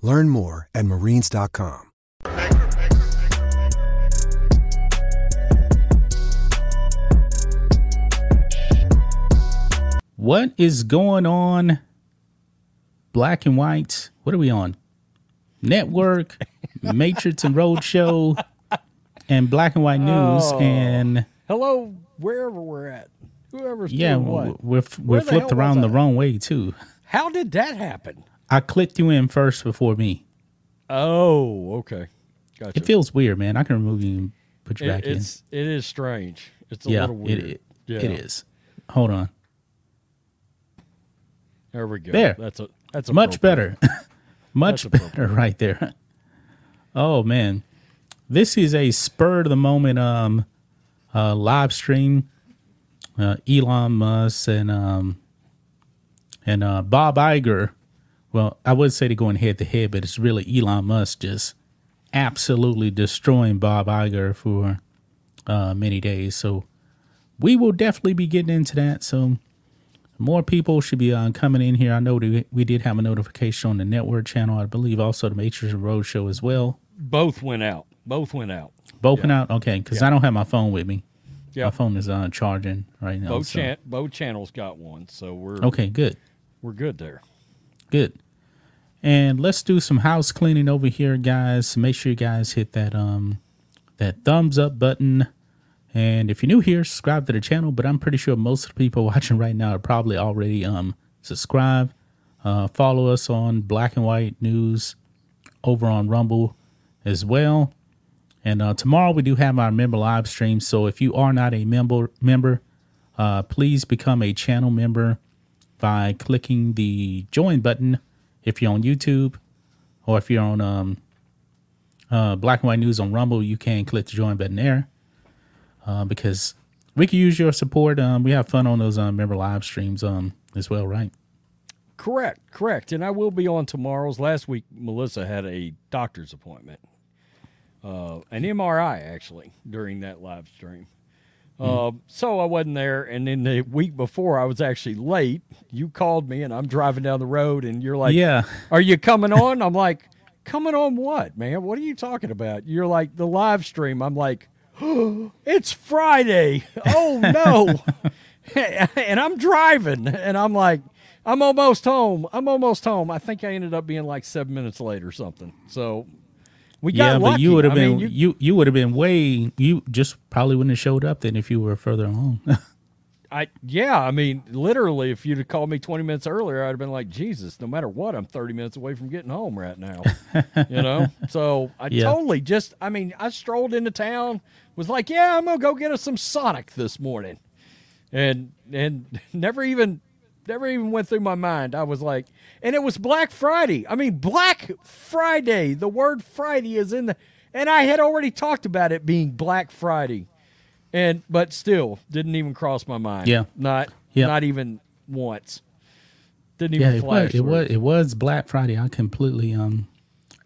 Learn more at marines.com. What is going on? Black and white. What are we on? Network, Matrix and Roadshow, and Black and White News. Oh. And Hello, wherever we're at. Whoever's yeah, doing we're, what. we're, we're flipped hell around the wrong way, too. How did that happen? I clicked you in first before me. Oh, okay. Gotcha. It feels weird, man. I can remove you and put you It- back in. it's strange. It's a yeah, little weird. it, it, yeah. it is. Hold on. There we go. There. That's a that's much better much better right there oh man this is a spur of the moment um uh live stream uh elon musk and um and uh bob Iger. Well i would say they're going head to head but it's really elon musk just absolutely destroying bob Iger for uh many days so we will definitely be getting into that so more people should be uh, coming in here. I know we, we did have a notification on the network channel. I believe also the Matrix Road Show as well. Both went out. Both went out. Both went out. Okay, because I don't have my phone with me. Yeah. My phone is uh, charging right now. Both so- chan- both channels got one, so we're Okay, good, we're good there. Good. And let's do some house cleaning over here, guys. Make sure you guys hit that um that thumbs up button. And if you're new here, subscribe to the channel. But I'm pretty sure most of the people watching right now are probably already um subscribed. Uh, follow us on Black and White News over on Rumble as well. And uh, tomorrow we do have our member live stream. So if you are not a member member, uh, please become a channel member by clicking the join button if you're on YouTube or if you're on um, uh, Black and White News on Rumble, you can click the join button there uh, because we can use your support. Um, we have fun on those um, member live streams um, as well, right? Correct, correct. And I will be on tomorrow's. Last week, Melissa had a doctor's appointment, uh, an MRI actually during that live stream. Uh, so I wasn't there, and then the week before I was actually late. You called me, and I'm driving down the road, and you're like, Yeah. are you coming on?" I'm like, "Coming on what, man? What are you talking about?" You're like, "The live stream." I'm like, "It's Friday. Oh no!" and I'm driving, and I'm like, "I'm almost home. I'm almost home." I think I ended up being like seven minutes late or something. So we got yeah, lucky. but you would have been mean, you you, would have been way you just probably wouldn't have showed up then if you were further along. I yeah, I mean, literally, if you'd have called me 20 minutes earlier, I'd have been like, Jesus, no matter what, I'm 30 minutes away from getting home right now. you know, so I Yeah. totally just, I mean, I strolled into town, was like, yeah, I'm gonna go get us some Sonic this morning, and and never even never even went through my mind. I was like, and it was Black Friday. I mean, Black Friday. The word Friday is in the, and I had already talked about it being Black Friday and but still didn't even cross my mind. Yeah. not Yeah. not even once. Didn't even yeah, it flash. was, it was it was Black Friday. I completely um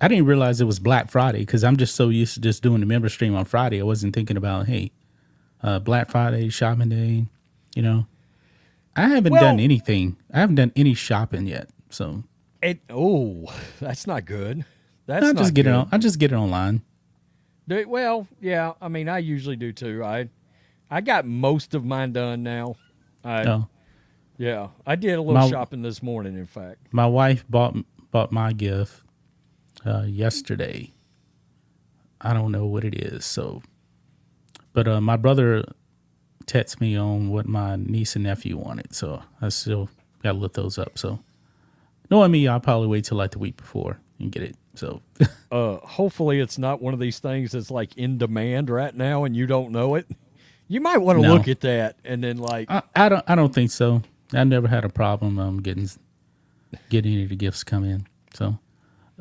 I didn't realize it was Black Friday because I'm just so used to just doing the member stream on Friday. I wasn't thinking about hey, uh, Black Friday shopping day. You know, I haven't Well- done anything. I haven't done any shopping yet. So It, oh, that's not good. That's I not just get good. it on. I just get it online. Do- well, yeah. I mean, I usually do too. I I got most of mine done now. I No, yeah. I did a little My- shopping this morning. In fact, my wife bought bought my gift uh, yesterday. I don't know what it is, so but uh, my brother texted me on what my niece and nephew wanted, so I still got to look those up. So, knowing me, I'll probably wait till like the week before and get it. So, Uh, hopefully, it's not one of these things that's like in demand right now and you don't know it. You might want to No. look at that and then like, I, I don't I don't think so. I never had a problem um getting getting any of the gifts come in. So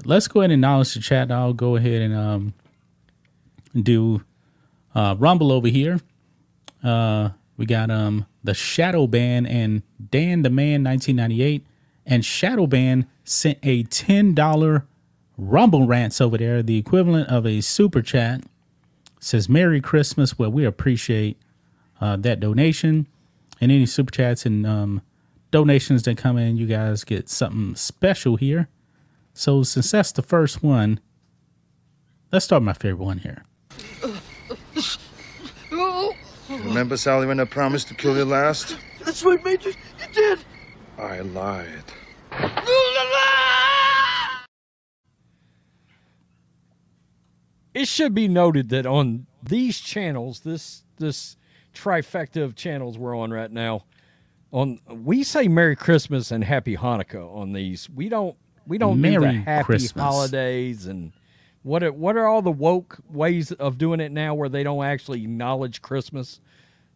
let's go ahead and acknowledge the chat. I'll go ahead and um do uh Rumble over here. Uh we got um the Shadow Band and Dan the Man 1998 and Shadow Band sent a $10 Rumble rants over there, the equivalent of a super chat. Says Merry Christmas. Well, we appreciate uh, that donation and any super chats and um, donations that come in. You guys get something special here. So since that's the first one, let's start my favorite one here. Remember, Sally, when I promised to kill you last? That's right, Major. You did. I lied. it should be noted that on these channels, this this trifecta of channels we're on right now, on we say Merry Christmas and Happy Hanukkah on these. We don't we don't do the Merry Happy Christmas. Holidays and what are, what are all the woke ways of doing it now where they don't actually acknowledge Christmas?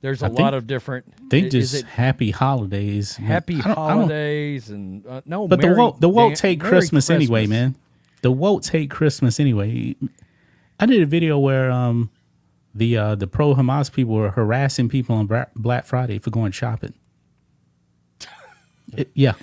There's a I lot of different. They just happy holidays. Happy I don't- I don't- holidays and uh, no, But the Merry woke the woke take Merry Christmas, anyway, man. The woke take Christmas anyway. I did a video where um the uh the pro Hamas people were harassing people on Black Friday for going shopping. It- yeah,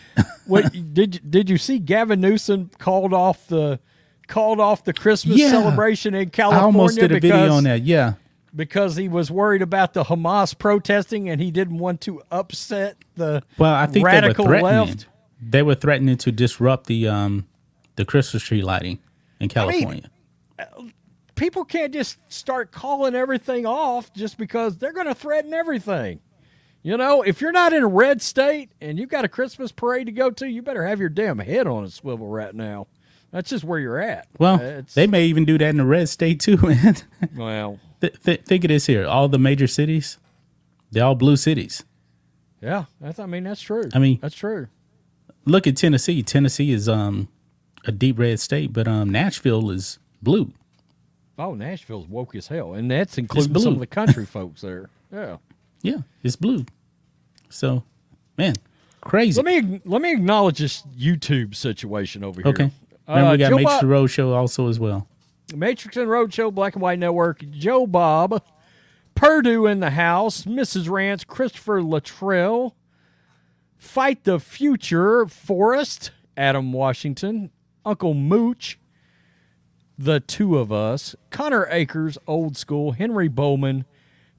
Wait, did did you see Gavin Newsom called off the called off the Christmas Yeah. celebration in California. I almost did a because, video on that. Yeah, because he was worried about the Hamas protesting and he didn't want to upset the well, I think radical they were threatening. left. They were threatening to disrupt the um the Christmas tree lighting in California. People can't just start calling everything off just because they're going to threaten everything. You know, if you're not in a red state and you've got a Christmas parade to go to, you better have your damn head on a swivel right now. That's just where you're at. well, Uh, it's- they may even do that in the red state too, man. well, Th- th- think of this here: all the major cities, they're all blue cities. Yeah, that's. I mean, that's true. I mean- that's true. Look at Tennessee. Tennessee is um a deep red state, but um Nashville is blue. Oh, Nashville's woke as hell, and that's including blue. some of the country folks there. Yeah. Yeah, it's blue. So, man, crazy. Let me let me acknowledge this YouTube situation over here. okay. And Uh, we got Joe Matrix Bob- Road Show also as well. Matrix and Roadshow, Black and White Network, Joe Bob, Purdue in the house, Mrs. Rance, Christopher Luttrell, Fight the Future, Forrest, Adam Washington, Uncle Mooch, the two of us, Connor Akers, old school, Henry Bowman,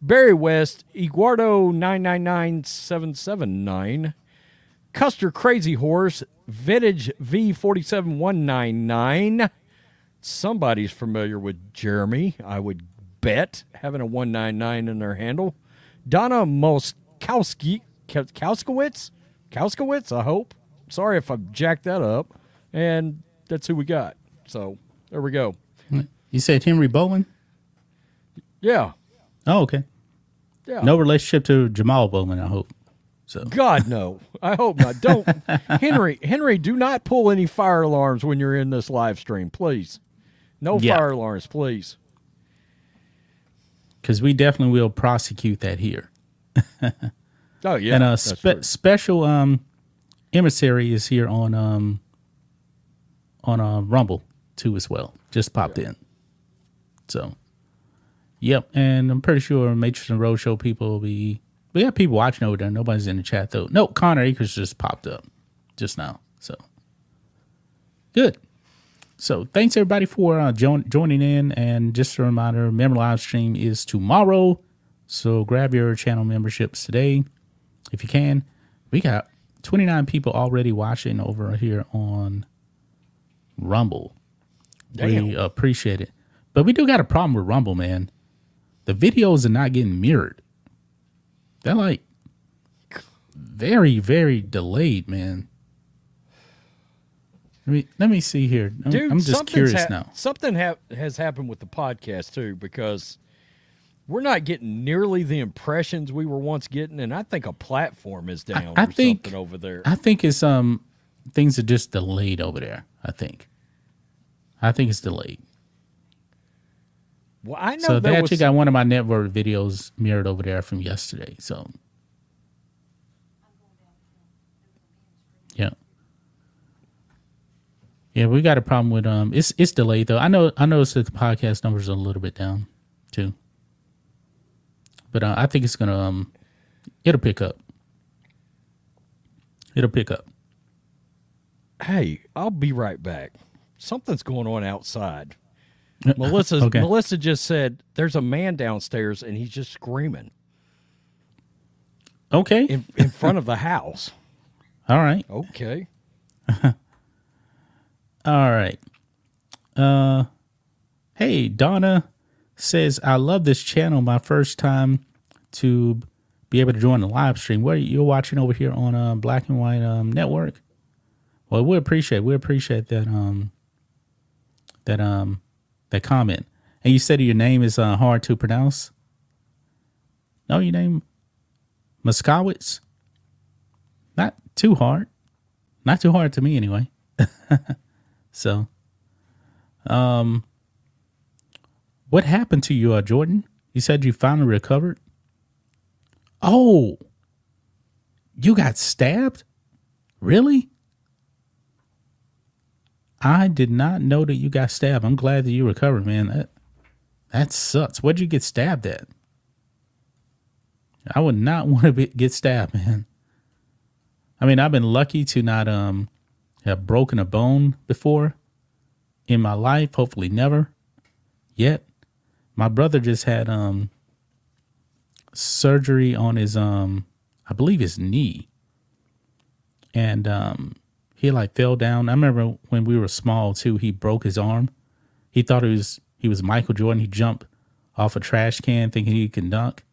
Barry West, Eduardo nine nine nine seven seven nine, Custer Crazy Horse, Vintage V forty seven one nine nine. Somebody's familiar with Jeremy, I would bet, having a 199 in their handle. Donna Moskowski, Kauskowitz? Kauskowitz, I hope. Sorry if I jacked that up. And that's who we got. So there we go. You said Henry Bowen? Yeah. Oh, okay. Yeah. No relationship to Jamal Bowman, I hope. So God, no. I hope not. Don't. Henry, Henry, do not pull any fire alarms when you're in this live stream, please. No Yeah. fire alarms, please. because we definitely will prosecute that here. Oh, yeah. and a spe- special um emissary is here on um on uh, Rumble too as well. Just popped in. So, yep, and I'm pretty sure Matrix and Roadshow people will be. We got people watching over there. Nobody's in the chat though. No, Connor Akers just popped up just now. So good. So thanks everybody for uh, join, joining in. And just a reminder, member live stream is tomorrow. So grab your channel memberships today if you can. We got 29 people already watching over here on Rumble. Damn. We appreciate it. But we do got a problem with Rumble, man. The videos are not getting mirrored. They're like very, very delayed, man. Let me let me see here. I'm, Dude, I'm just curious hap- now. Something ha- has happened with the podcast too, because we're not getting nearly the impressions we were once getting, and I think a platform is down I or think- something over there. I think it's um things are just delayed over there. I think. I think it's delayed. Well, I know So they actually was, got one of my network videos mirrored over there from yesterday. So yeah. Yeah, we got a problem with um it's it's delayed though. I know I noticed that the podcast numbers are a little bit down too. But uh, I think it's gonna um it'll pick up. It'll pick up. Hey, I'll be right back. Something's going on outside. Melissa Okay. Melissa just said there's a man downstairs and he's just screaming Okay. in in front of the house. All right. Okay. All right. Uh hey, Donna says I love this channel. My first time to be able to join the live stream. What you're watching over here on uh, Black and White um, Network. Well, we appreciate we appreciate that um that um that comment. And you said your name is uh, hard to pronounce. No, your name Muskowitz. Not too hard. Not too hard to me anyway. So, um, what happened to you, uh, Jordan? You said you finally recovered. Oh, you got stabbed? Really? I did not know that you got stabbed. I'm glad that you recovered, man. That that sucks. What'd you get stabbed at? I would not want to be, get stabbed, man. I mean, I've been lucky to not um have broken a bone before in my life. Hopefully, never yet. My brother just had um surgery on his um I believe his knee, and um he like fell down. I remember when we were small too. He broke his arm. He thought he was he was Michael Jordan. He jumped off a trash can thinking he could dunk.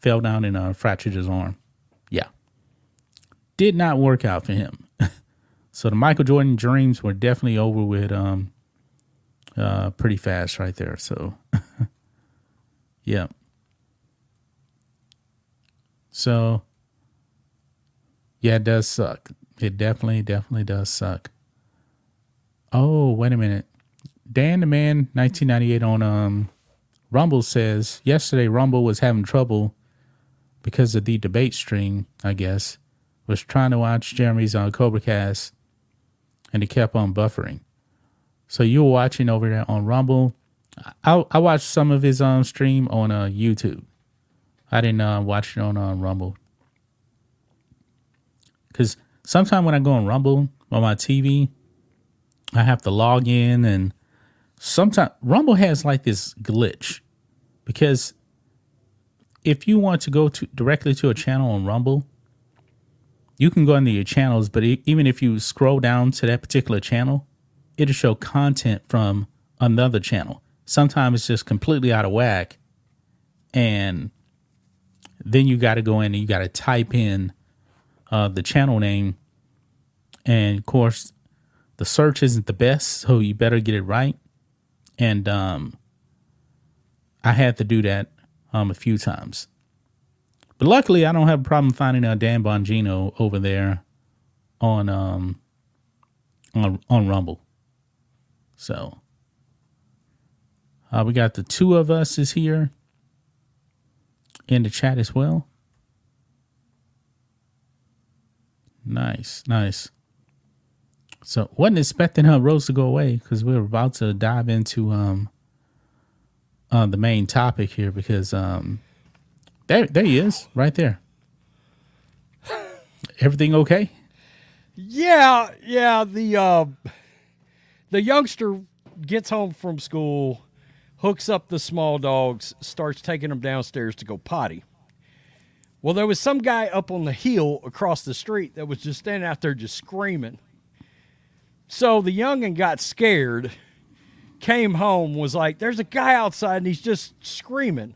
Fell down and uh, fractured his arm. Yeah, did not work out for him. So the Michael Jordan dreams were definitely over with um uh pretty fast right there. So yeah. So yeah, it does suck. It definitely, definitely does suck. Oh, wait a minute. Dan the Man 1998 on um Rumble says yesterday Rumble was having trouble because of the debate stream, I guess. Was trying to watch Jeremy's on Cobra Cast and it kept on buffering. So you were watching over there on Rumble. I I watched some of his um stream on uh YouTube. I didn't uh, watch it on uh, Rumble because sometimes when I go on Rumble on my TV, I have to log in, and sometimes Rumble has like this glitch because if you want to go to directly to a channel on Rumble, you can go into your channels, but even if you scroll down to that particular channel, it'll show content from another channel. Sometimes it's just completely out of whack, and then you got to go in and you got to type in uh, the channel name, and of course, the search isn't the best, so you better get it right. And um, I had to do that um, a few times. But luckily, I don't have a problem finding uh, Dan Bongino over there on um on on Rumble. So uh, we got the two of us is here in the chat as well. Nice, nice. So wasn't expecting her Rose to go away because we were about to dive into um uh, the main topic here because um there there he is right there. Everything okay? Yeah, yeah. The uh, the youngster gets home from school, hooks up the small dogs, starts taking them downstairs to go potty. Well, there was some guy up on the hill across the street that was just standing out there just screaming. So the youngin got scared, came home, was like, "There's a guy outside and he's just screaming."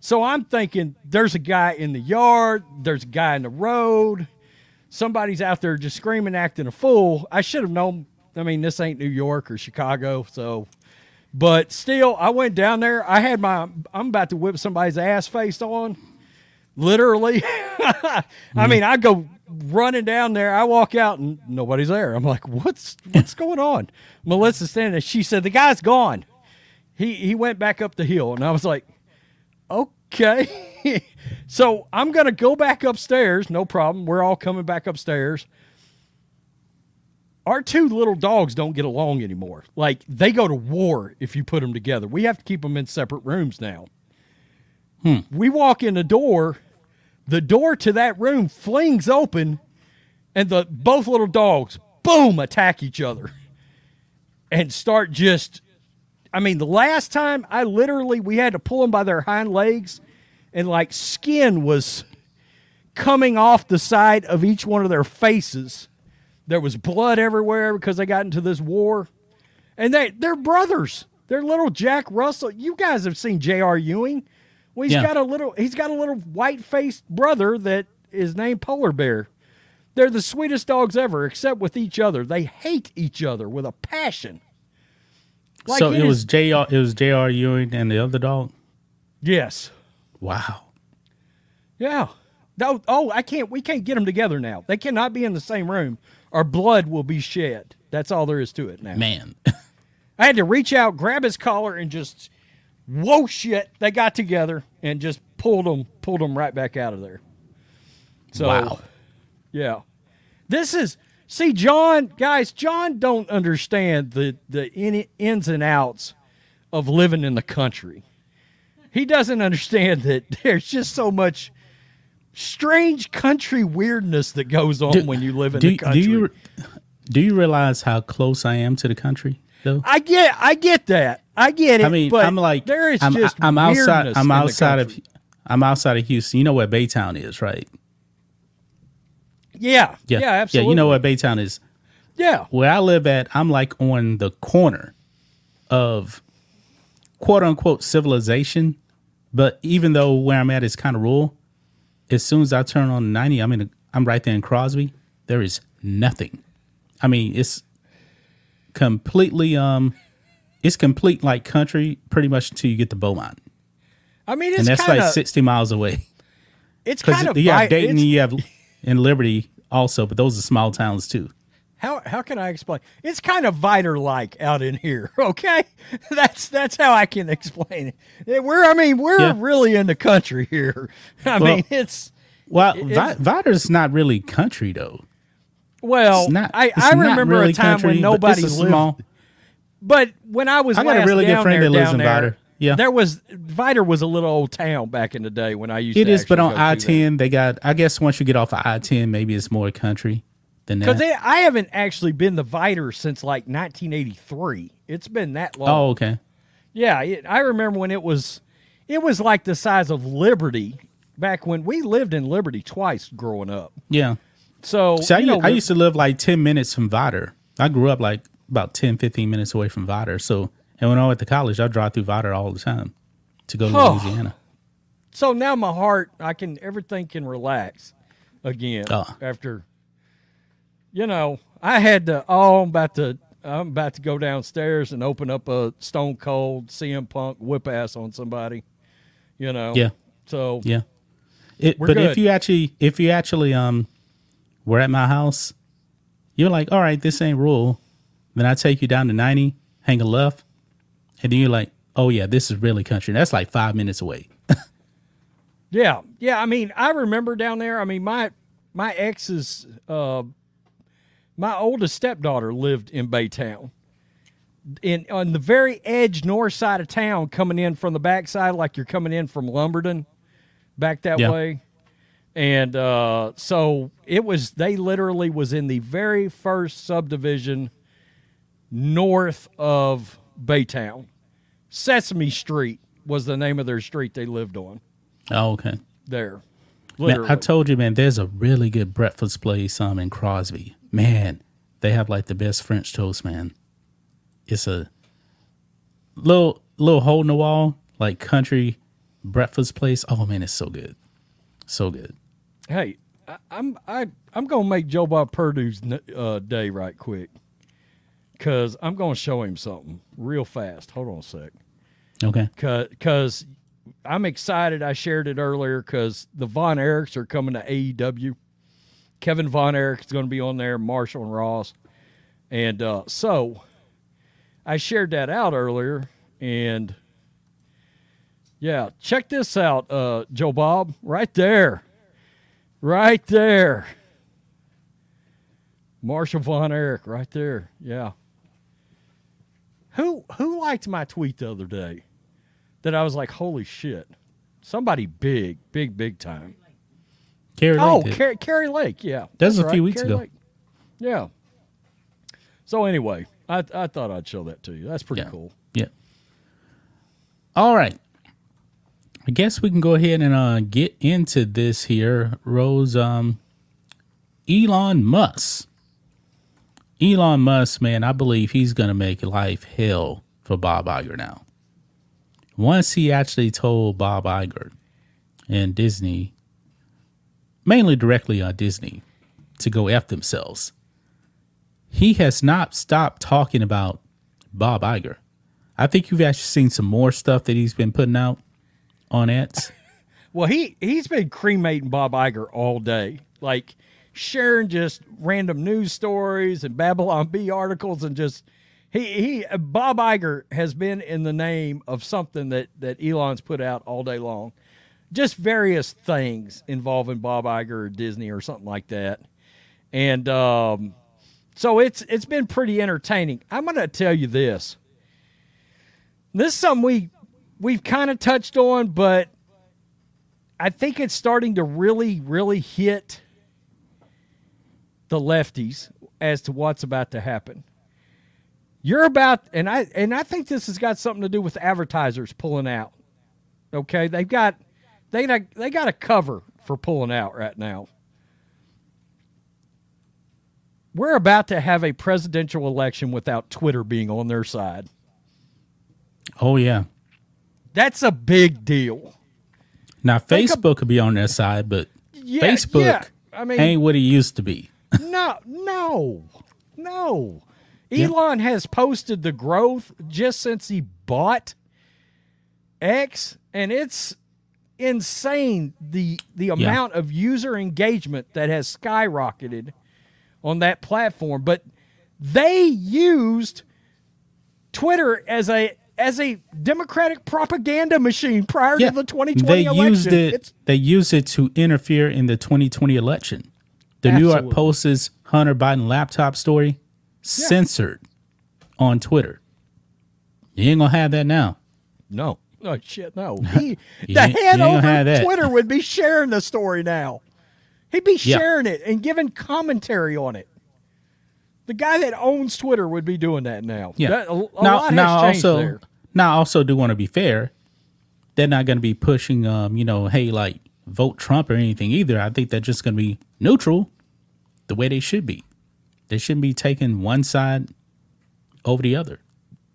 So I'm thinking there's a guy in the yard, there's a guy in the road, somebody's out there just screaming, acting a fool. I should have known. I mean, this ain't New York or Chicago, so But still, I went down there. I had my, I'm about to whip somebody's ass face on. Literally. I mm-hmm. mean, I go running down there. I walk out and nobody's there. I'm like, what's what's going on? Melissa's standing there. She said, the guy's gone. He he went back up the hill. And I was like, okay. so I'm gonna go back upstairs. No problem. We're all coming back upstairs. Our two little dogs don't get along anymore. Like they go to war if you put them together. We have to keep them in separate rooms now. Hmm. We walk in the door, the door to that room flings open, and the both little dogs boom attack each other and start just I mean, the last time I literally we had to pull them by their hind legs and like skin was coming off the side of each one of their faces. There was blood everywhere because they got into this war. And they they're brothers. They're little Jack Russell. You guys have seen J.R. Ewing. Well, he's Yeah. got a little he's got a little white-faced brother that is named Polar Bear. They're the sweetest dogs ever, except with each other. They hate each other with a passion. Like so it was J.R. It was J.R. Ewing and the other dog. yes. Wow. Yeah. No, oh, I can't. We can't get them together now. They cannot be in the same room, Our blood will be shed. That's all there is to it now. Man. I had to reach out, grab his collar, and just whoa shit. They got together and just pulled them, pulled them right back out of there. So, wow. yeah, this is see, John, guys. John don't understand the the in, ins and outs of living in the country. He doesn't understand that there's just so much strange country weirdness that goes on Do- when you live in do, the country. do you do you realize how close I am to the country though? I get, I get that, I get it. I mean, but I'm like there is I'm, just I'm outside. I'm outside of. I'm outside of Houston. You know where Baytown is, right? yeah, yeah, absolutely. Yeah, you know where Baytown is. yeah, Where I live at, I'm like on the corner of quote unquote civilization. But even though where I'm at is kind of rural, as soon as I turn on 90, I'm in. A, I'm right there in Crosby. There is nothing. I mean, it's completely um, it's complete like country pretty much until you get to Beaumont, I mean, it's and that's kind like 60 miles away. it's kind of you have Dayton, you have in Liberty also, but those are small towns too. how how can I explain? It's kind of Vidor like out in here. Okay, that's that's how I can explain it. We're I mean we're Yeah. really in the country here. I Well, mean it's Well, It's- Vi- Vidor's not really country though. Well not. I I remember really a time country, when nobody lived. small. But when I was I got a really good friend there, that lives in there, Vidor. Yeah. there was Vidor was a little old town back in the day when I used It to. is, but on I ten, they got. I guess once you get off of I ten, maybe it's more country than that. Because I haven't actually been the Vidor since like 1983. It's been that long. oh, okay. Yeah, it, I remember when it was, it was like the size of Liberty back when we lived in Liberty twice growing up. Yeah. So, So I, you know, I used to live like ten minutes from Vidor. I grew up like about 10, 15 minutes away from Vidor. So, and when I went to college, I drive through Vidor all the time to go to Oh. Louisiana. so now my heart, I can everything can relax again Oh. after. You know, I had to. Oh, I'm about to. I'm about to go downstairs and open up a Stone Cold CM Punk whip ass on somebody. You know. Yeah. So Yeah. It, but good. if you actually, if you actually, um, were at my house, you're like, all right, this ain't rule. Then I take you down to 90, hang a left, and then you're like, oh yeah, this is really country. That's like five minutes away. Yeah, yeah. I mean, I remember down there. I mean, my my ex's, uh, my oldest stepdaughter lived in Baytown, in on the very edge north side of town, coming in from the backside, like you're coming in from Lumberton, back that Yeah. way. And uh, so it was. They literally was in the very first subdivision north of Baytown. Sesame Street was the name of their street they lived on Oh, okay. there. Man, I told you, man, there's a really good breakfast place um in Crosby. Man, they have like the best French toast, man. It's a little little hole in the wall, like country breakfast place. Oh man, it's so good. So good. Hey, I, I'm I I'm gonna make Joe Bob Purdue's uh, day right quick. because I'm going to show him something real fast. Hold on a sec. Okay. Because I'm excited. I shared it earlier because the Von Erichs are coming to AEW. Kevin Von Erich is going to be on there, Marshall and Ross. And uh, so I shared that out earlier. And yeah, check this out, uh, Joe Bob. Right there. Right there. Marshall Von Erich, right there. Yeah. Who who liked my tweet the other day? That I was like, holy shit. Somebody big, big, big time. Kari Oh, Lake did. Car- Kari Lake, yeah. That was a few weeks Kari ago. Lake. Yeah. So anyway, I I thought I'd show that to you. That's pretty Yeah. cool. Yeah. All right. I guess we can go ahead and uh, get into this here, Rose. Um, Elon Musk. Elon Musk, man, I believe he's going to make life hell for Bob Iger now. Once he actually told Bob Iger and Disney, mainly directly on Disney, to go F themselves, he has not stopped talking about Bob Iger. I think you've actually seen some more stuff that he's been putting out on X. Well, he he's been cremating Bob Iger all day, like sharing just random news stories and Babylon Bee articles, and just he he Bob Iger has been in the name of something that that Elon's put out all day long, just various things involving Bob Iger or Disney or something like that, and um, so it's it's been pretty entertaining. I'm going to tell you this. This is something we we've kind of touched on, but I think it's starting to really, really hit the lefties as to what's about to happen. You're about, and I and I think this has got something to do with advertisers pulling out. Okay, they've got they got they got a cover for pulling out right now. We're about to have a presidential election without Twitter being on their side. Oh yeah. That's a big deal. Now Facebook could be on their side, but Yeah, Facebook yeah. I mean, ain't what it used to be. No, no, no. Yeah. Elon has posted the growth just since he bought X, and it's insane the the amount of user engagement that has skyrocketed on that platform. But they used Twitter as a as a democratic propaganda machine prior Yeah, to the 2020 they election. used it. It's they used it to interfere in the 2020 election. The New York Post's Hunter Biden laptop story censored on Twitter. You ain't gonna have that now. No. Oh shit, no. He, the head you ain't gonna over. Twitter would be sharing the story now. He'd be Yeah. sharing it and giving commentary on it. The guy that owns Twitter would be doing that now. Yeah. That- a, a now, lot now has changed also, there. now I also do want to be fair. They're not going to be pushing, um, you know, hey, like vote Trump or anything either. I think they're just going to be neutral, the way they should be. They shouldn't be taking one side over the other.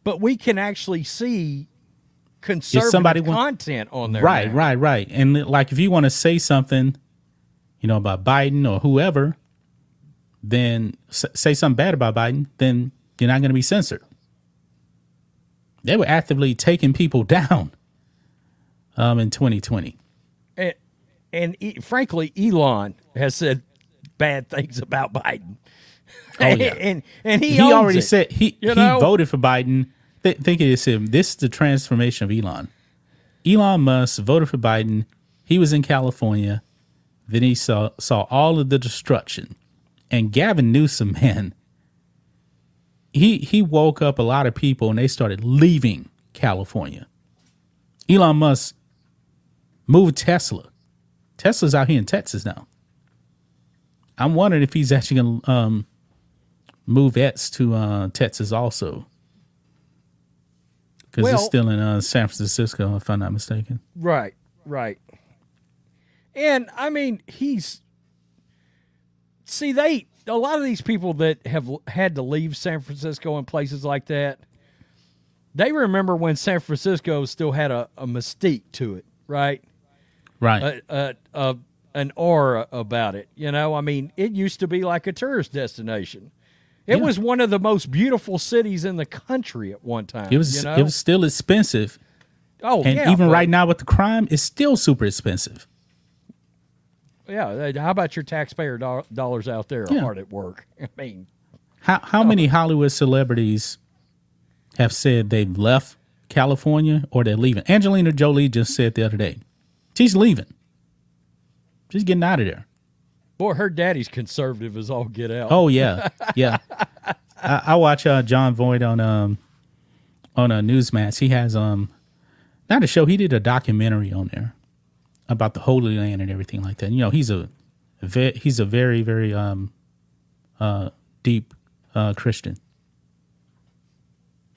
But we can actually see conservative somebody want- content on there. Right, now. right, right. And like, if you want to say something, you know, about Biden or whoever, then say something bad about Biden, then you're not going to be censored. They were actively taking people down um, in 2020. And, and e- frankly, Elon has said bad things about Biden. Oh, yeah. and and he, He, already it. said he, he know? voted for Biden. Th- think of this him. This is the transformation of Elon. Elon Musk voted for Biden. He was in California. Then he saw saw all of the destruction. And Gavin Newsom, man, he he woke up a lot of people and they started leaving California. Elon Musk moved Tesla. Tesla's out here in Texas now. I'm wondering if he's actually gonna um, move X to uh, Texas also. Because Well- it's still in uh, San Francisco, if I'm not mistaken. Right, right. And I mean, he's see they a lot of these people that have had to leave San Francisco and places like that. They remember when San Francisco still had a, a mystique to it, right? Right. A, a, a an aura about it. You know, I mean, it used to be like a tourist destination. It Yeah. was one of the most beautiful cities in the country at one time. It was you know? it was still expensive, oh, and yeah, even right now with the crime, it's still super expensive. Yeah. uh, How about your taxpayer do- dollars out there Yeah. hard at work? I mean, How how many Hollywood celebrities have said they've left California or they're leaving? Angelina Jolie just said the other day, she's leaving. She's getting out of there. boy, her daddy's conservative as all get out. Oh yeah, yeah. I, I watch uh, Jon Voight on um on a Newsmax. He has um not a show. He did a documentary on there about the Holy Land and everything like that. You know, he's a, ve- he's a very very um uh deep uh Christian.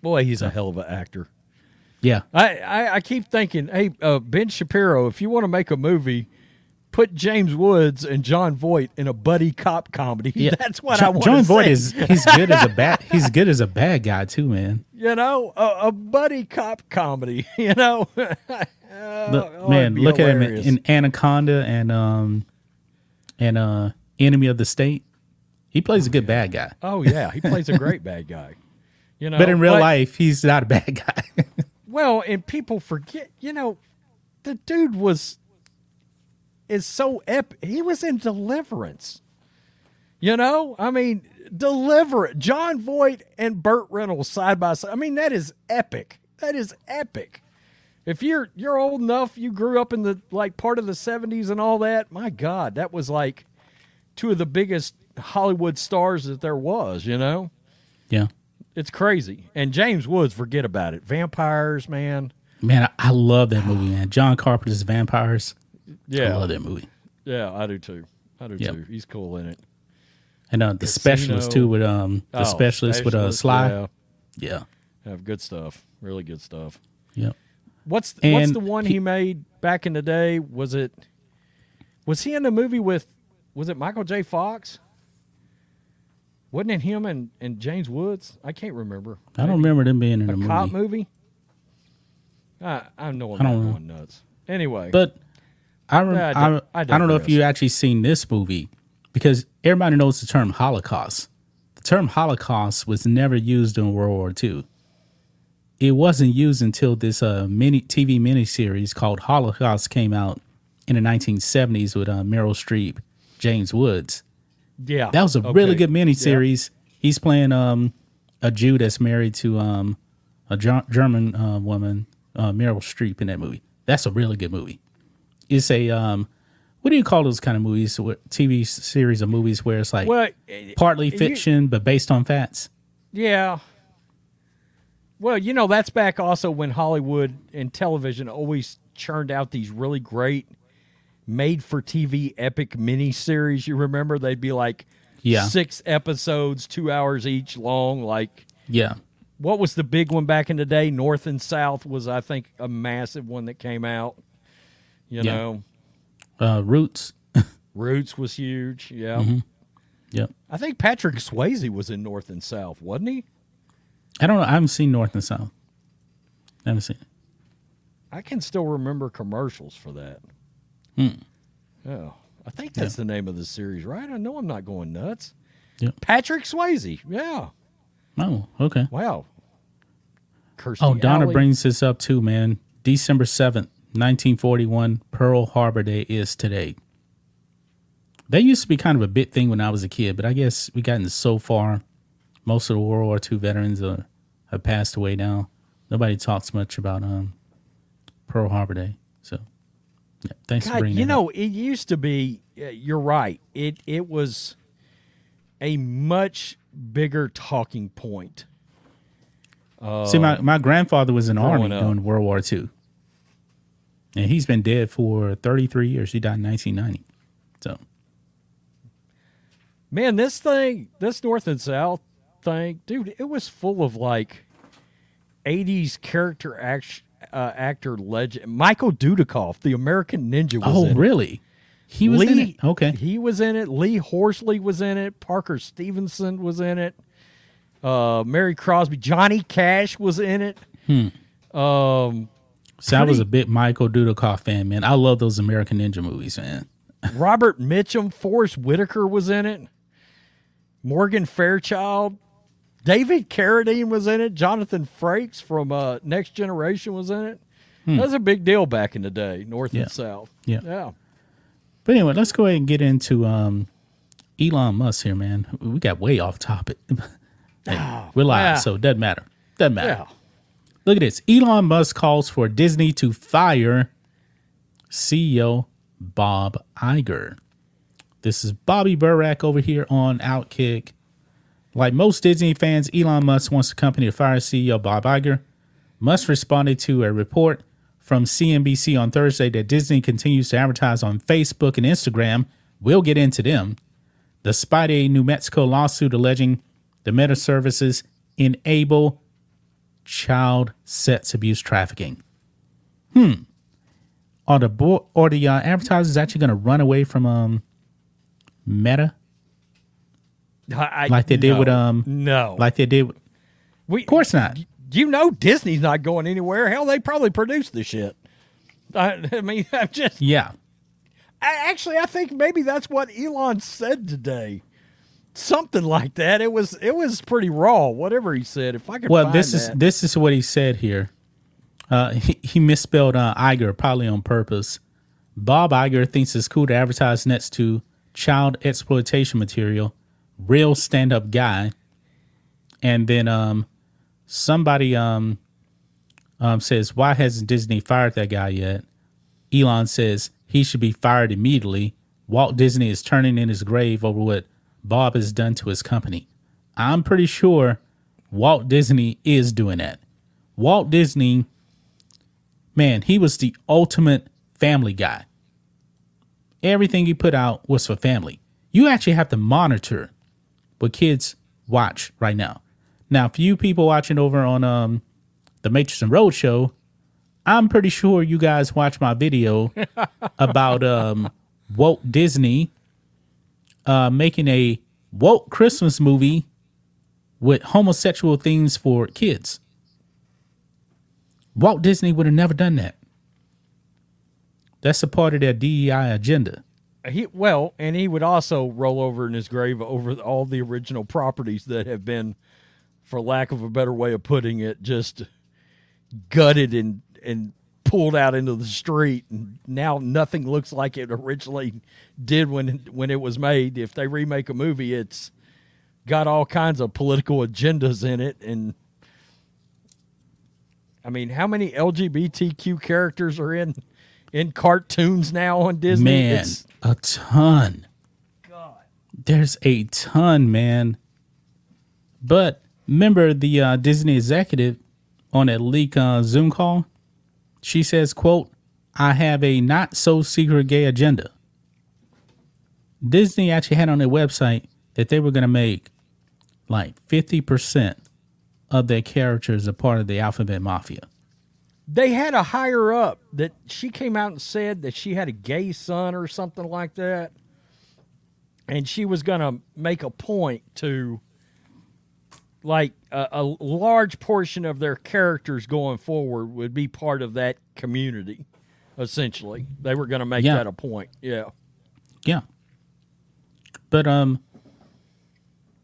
boy, he's a hell of an actor. Yeah, I, I, I keep thinking, hey, uh, Ben Shapiro, if you want to make a movie, put James Woods and Jon Voight in a buddy cop comedy. yeah. That's what Jo- I want. Jon Voight is he's good as a bad he's good as a bad guy too, man. you know, a, a buddy cop comedy. You know, Look, oh, man, look at him in Anaconda and um and uh Enemy of the State. He plays a good bad guy. oh yeah, he plays a great bad guy. You know, But in real life, he's not a bad guy. well, and people forget. You know, the dude was is so epic. He was in Deliverance. You know, I mean, Deliverance. Jon Voight and Burt Reynolds side by side. I mean, that is epic. That is epic. If you're you're old enough, you grew up in the like part of the '70s and all that. My God, that was like two of the biggest Hollywood stars that there was. You know, yeah. it's crazy. And James Woods, forget about it. Vampires, man. Man, I, I love that movie, man. John Carpenter's Vampires. Yeah, I love that movie. yeah, I do too. I do Yep. too. He's cool in it. And uh, the specialist too with um the Oh, specialist with uh Sly. Yeah, Yeah. have good stuff. Really good stuff. Yep. What's what's the one he- he, made back in the day? Was it? Was he in the movie with? Was it Michael J. Fox? Wasn't it him and, and James Woods? I can't remember. I don't remember them being in a the cop movie. movie. I I know I'm I don't know. going nuts. Anyway, But I, rem- I I, I I, don't know if you actually seen this movie because everybody knows the term Holocaust. The term Holocaust was never used in World War II. It wasn't used until this uh, mini TV miniseries called Holocaust came out in the 1970s with uh, Meryl Streep, James Woods. yeah, That was a okay. really good Yeah. miniseries. He's playing um, a Jew that's married to um, a German uh, woman, uh, Meryl Streep, in that movie. That's a really good movie. It's a um, what do you call those kind of movies? TV series of movies where it's like Well, partly you- fiction but based on facts. Yeah. Well, you know, that's back also when Hollywood and television always churned out these really great made for TV epic miniseries. You remember they'd be like Yeah. six episodes, two hours each long. Like, Yeah, what was the big one back in the day? North and South was, I think, a massive one that came out. You Yeah. know, uh, Roots. Roots was huge. Yeah. Mm-hmm. Yep. I think Patrick Swayze was in North and South, wasn't he? I don't know. I haven't seen North and South. I haven't seen it. I can still remember commercials for that. Hmm. Oh, I think that's the name of the series, right? I know I'm not going nuts. Yep. Patrick Swayze. Yeah. Oh, okay. Wow. Kirstie Oh, Donna Alley. brings this up too, man. December 7th, 1941, Pearl Harbor Day is today. That used to be kind of a big thing when I was a kid, but I guess we gotten so far. Most of the World War II veterans are, have passed away now. Nobody talks much about um, Pearl Harbor Day. So, yeah, thanks for God, bringing you know, up. it used to be. Uh, you're right. It it was a much bigger talking point. See, my, my grandfather was in the army up. during World War II. And he's been dead for 33 years. He died in 1990. So, Man, this thing, this North and South thing, dude, it was full of like 80s character act, uh, actor legend. Michael Dudikoff, the American Ninja, was oh, in it. really? He was in it? Okay. He was in it. Lee Horsley was in it. Parker Stevenson was in it. Uh, Mary Crosby, Johnny Cash was in it. Um, So I was a big Michael Dudikoff fan, man. I love those American Ninja movies, man. Robert Mitchum, Forest Whitaker was in it. Morgan Fairchild, David Carradine was in it. Jonathan Frakes from uh, Next Generation was in it. That was a big deal back in the day, North Hmm. Yeah. and South. Yeah. Yeah. But anyway, let's go ahead and get into um, Elon Musk here, man. We got way off topic. Hey, we're live, yeah. so it doesn't matter. Doesn't matter. Yeah. Look at this. Elon Musk calls for Disney to fire CEO Bob Iger. This is Bobby Burack over here on Outkick. Like most Disney fans, Elon Musk wants the company to fire CEO Bob Iger. Musk responded to a report from CNBC on Thursday that Disney continues to advertise on Facebook and Instagram. We'll get into them. Despite a New Mexico lawsuit alleging the meta services enable child sex abuse trafficking. Hmm. Are the bo- or the uh, advertisers actually going to run away from um Meta I, like they did with um No. like they did? With, we, of course not. You know Disney's not going anywhere. Hell, they probably produced the shit. I, I mean, I'm just. Yeah. I, actually, I think maybe that's what Elon said today. Something like that. It was it was pretty raw. Whatever he said. If I could. Well, find this is that. this is what he said here. Uh, he, he misspelled uh, Iger probably on purpose. Bob Iger thinks it's cool to advertise next to child exploitation material. Real stand up guy. And then um, somebody um, um, says, "Why hasn't Disney fired that guy yet?" Elon says he should be fired immediately. Walt Disney is turning in his grave over what Bob has done to his company. I'm pretty sure Walt Disney is doing that. Walt Disney, man, he was the ultimate family guy. Everything he put out was for family. You actually have to monitor what kids watch right now. Now, for you people watching over on um, the Matrix and Road show, I'm pretty sure you guys watch my video about um, Walt Disney uh, making a woke Christmas movie with homosexual themes for kids. Walt Disney would have never done that. That's a part of their DEI agenda. He well, and he would also roll over in his grave over all the original properties that have been, for lack of a better way of putting it, just gutted and and pulled out into the street, and now nothing looks like it originally did when when it was made. If they remake a movie, it's got all kinds of political agendas in it, and I mean, how many LGBTQ characters are in in cartoons now on Disney? Man, It's- a ton. God. There's a ton, man. But remember the uh, Disney executive on that leak uh, Zoom call? She says, quote, I have a not so secret gay agenda. Disney actually had on their website that they were going to make like 50% of their characters a part of the alphabet mafia. They had a higher up that she came out and said that she had a gay son or something like that and she was going to make a point to like a, a large portion of their characters going forward would be part of that community essentially they were going to make Yeah. that a point yeah Yeah. But um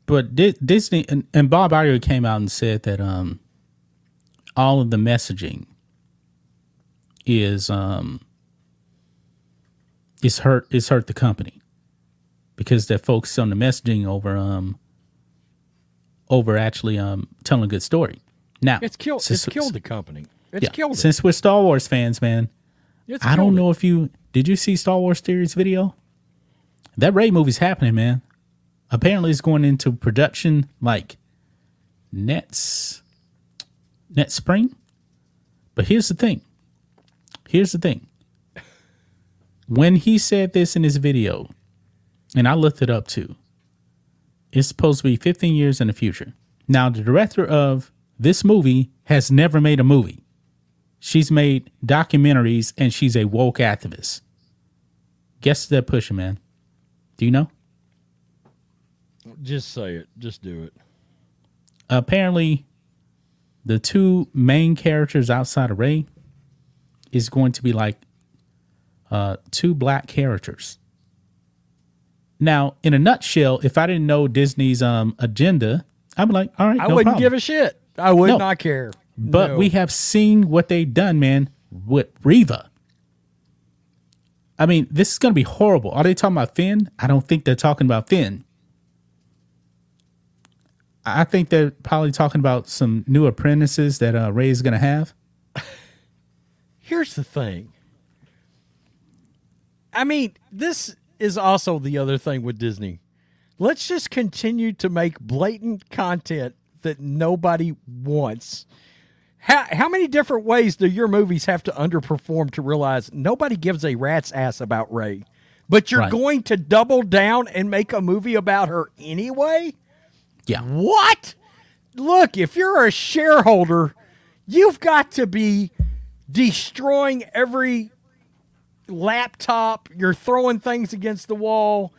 but Di- Disney and, and Bob Iger came out and said that um all of the messaging is um is hurt is hurt the company because they're focused on the messaging over um over actually um telling a good story. Now it's killed since- it's killed the company it's yeah, killed it. since we're Star Wars fans, man. It's I don't killed it. know if you did you see Star Wars Theories video? That Rey movie's happening, man. Apparently it's going into production like next next spring. But here's the thing. Here's the thing. When he said this in his video, and I looked it up too, it's supposed to be 15 years in the future. Now, the director of this movie has never made a movie. She's made documentaries and she's a woke activist. Guess they're pushing, man. Do you know? just say it just do it Apparently, the two main characters outside of Rey is going to be like uh, two black characters. Now, in a nutshell, if I didn't know Disney's um agenda, I'm like, all right, I no wouldn't problem. give a shit. I would No. not care. But No. we have seen what they've done, man, with Reva. I mean, this is going to be horrible. Are they talking about Finn? I don't think they're talking about Finn. I think they're probably talking about some new apprentices that uh, Rey's going to have. Here's the thing. I mean, this is also the other thing with Disney. Let's just continue to make blatant content that nobody wants. How, how many different ways do your movies have to underperform to realize nobody gives a rat's ass about Rey? But you're Right. going to double down and make a movie about her anyway? Yeah. What? Look, if you're a shareholder, you've got to be destroying every laptop. You're throwing things against the wall.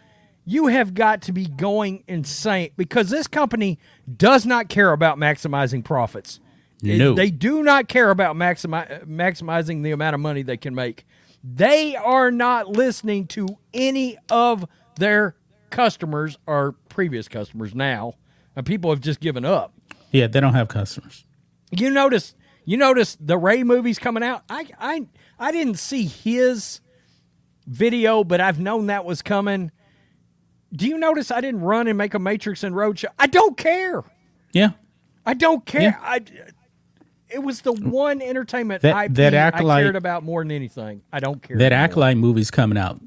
You have got to be going insane because this company does not care about maximizing profits. It- No. they do not care about maximi- maximizing the amount of money they can make. They are not listening to any of their customers or previous customers now. And people have just given up Yeah, they don't have customers. you notice you notice the Rey movies coming out. I I I didn't see his video, but I've known that was coming. Do you notice I didn't run and make a Matrix and Roadshow? I don't care. Yeah. I don't care. Yeah. I it was the one entertainment That- IP that I Acolyte- cared about more than anything. I don't care. That anymore. Acolyte movie's coming out.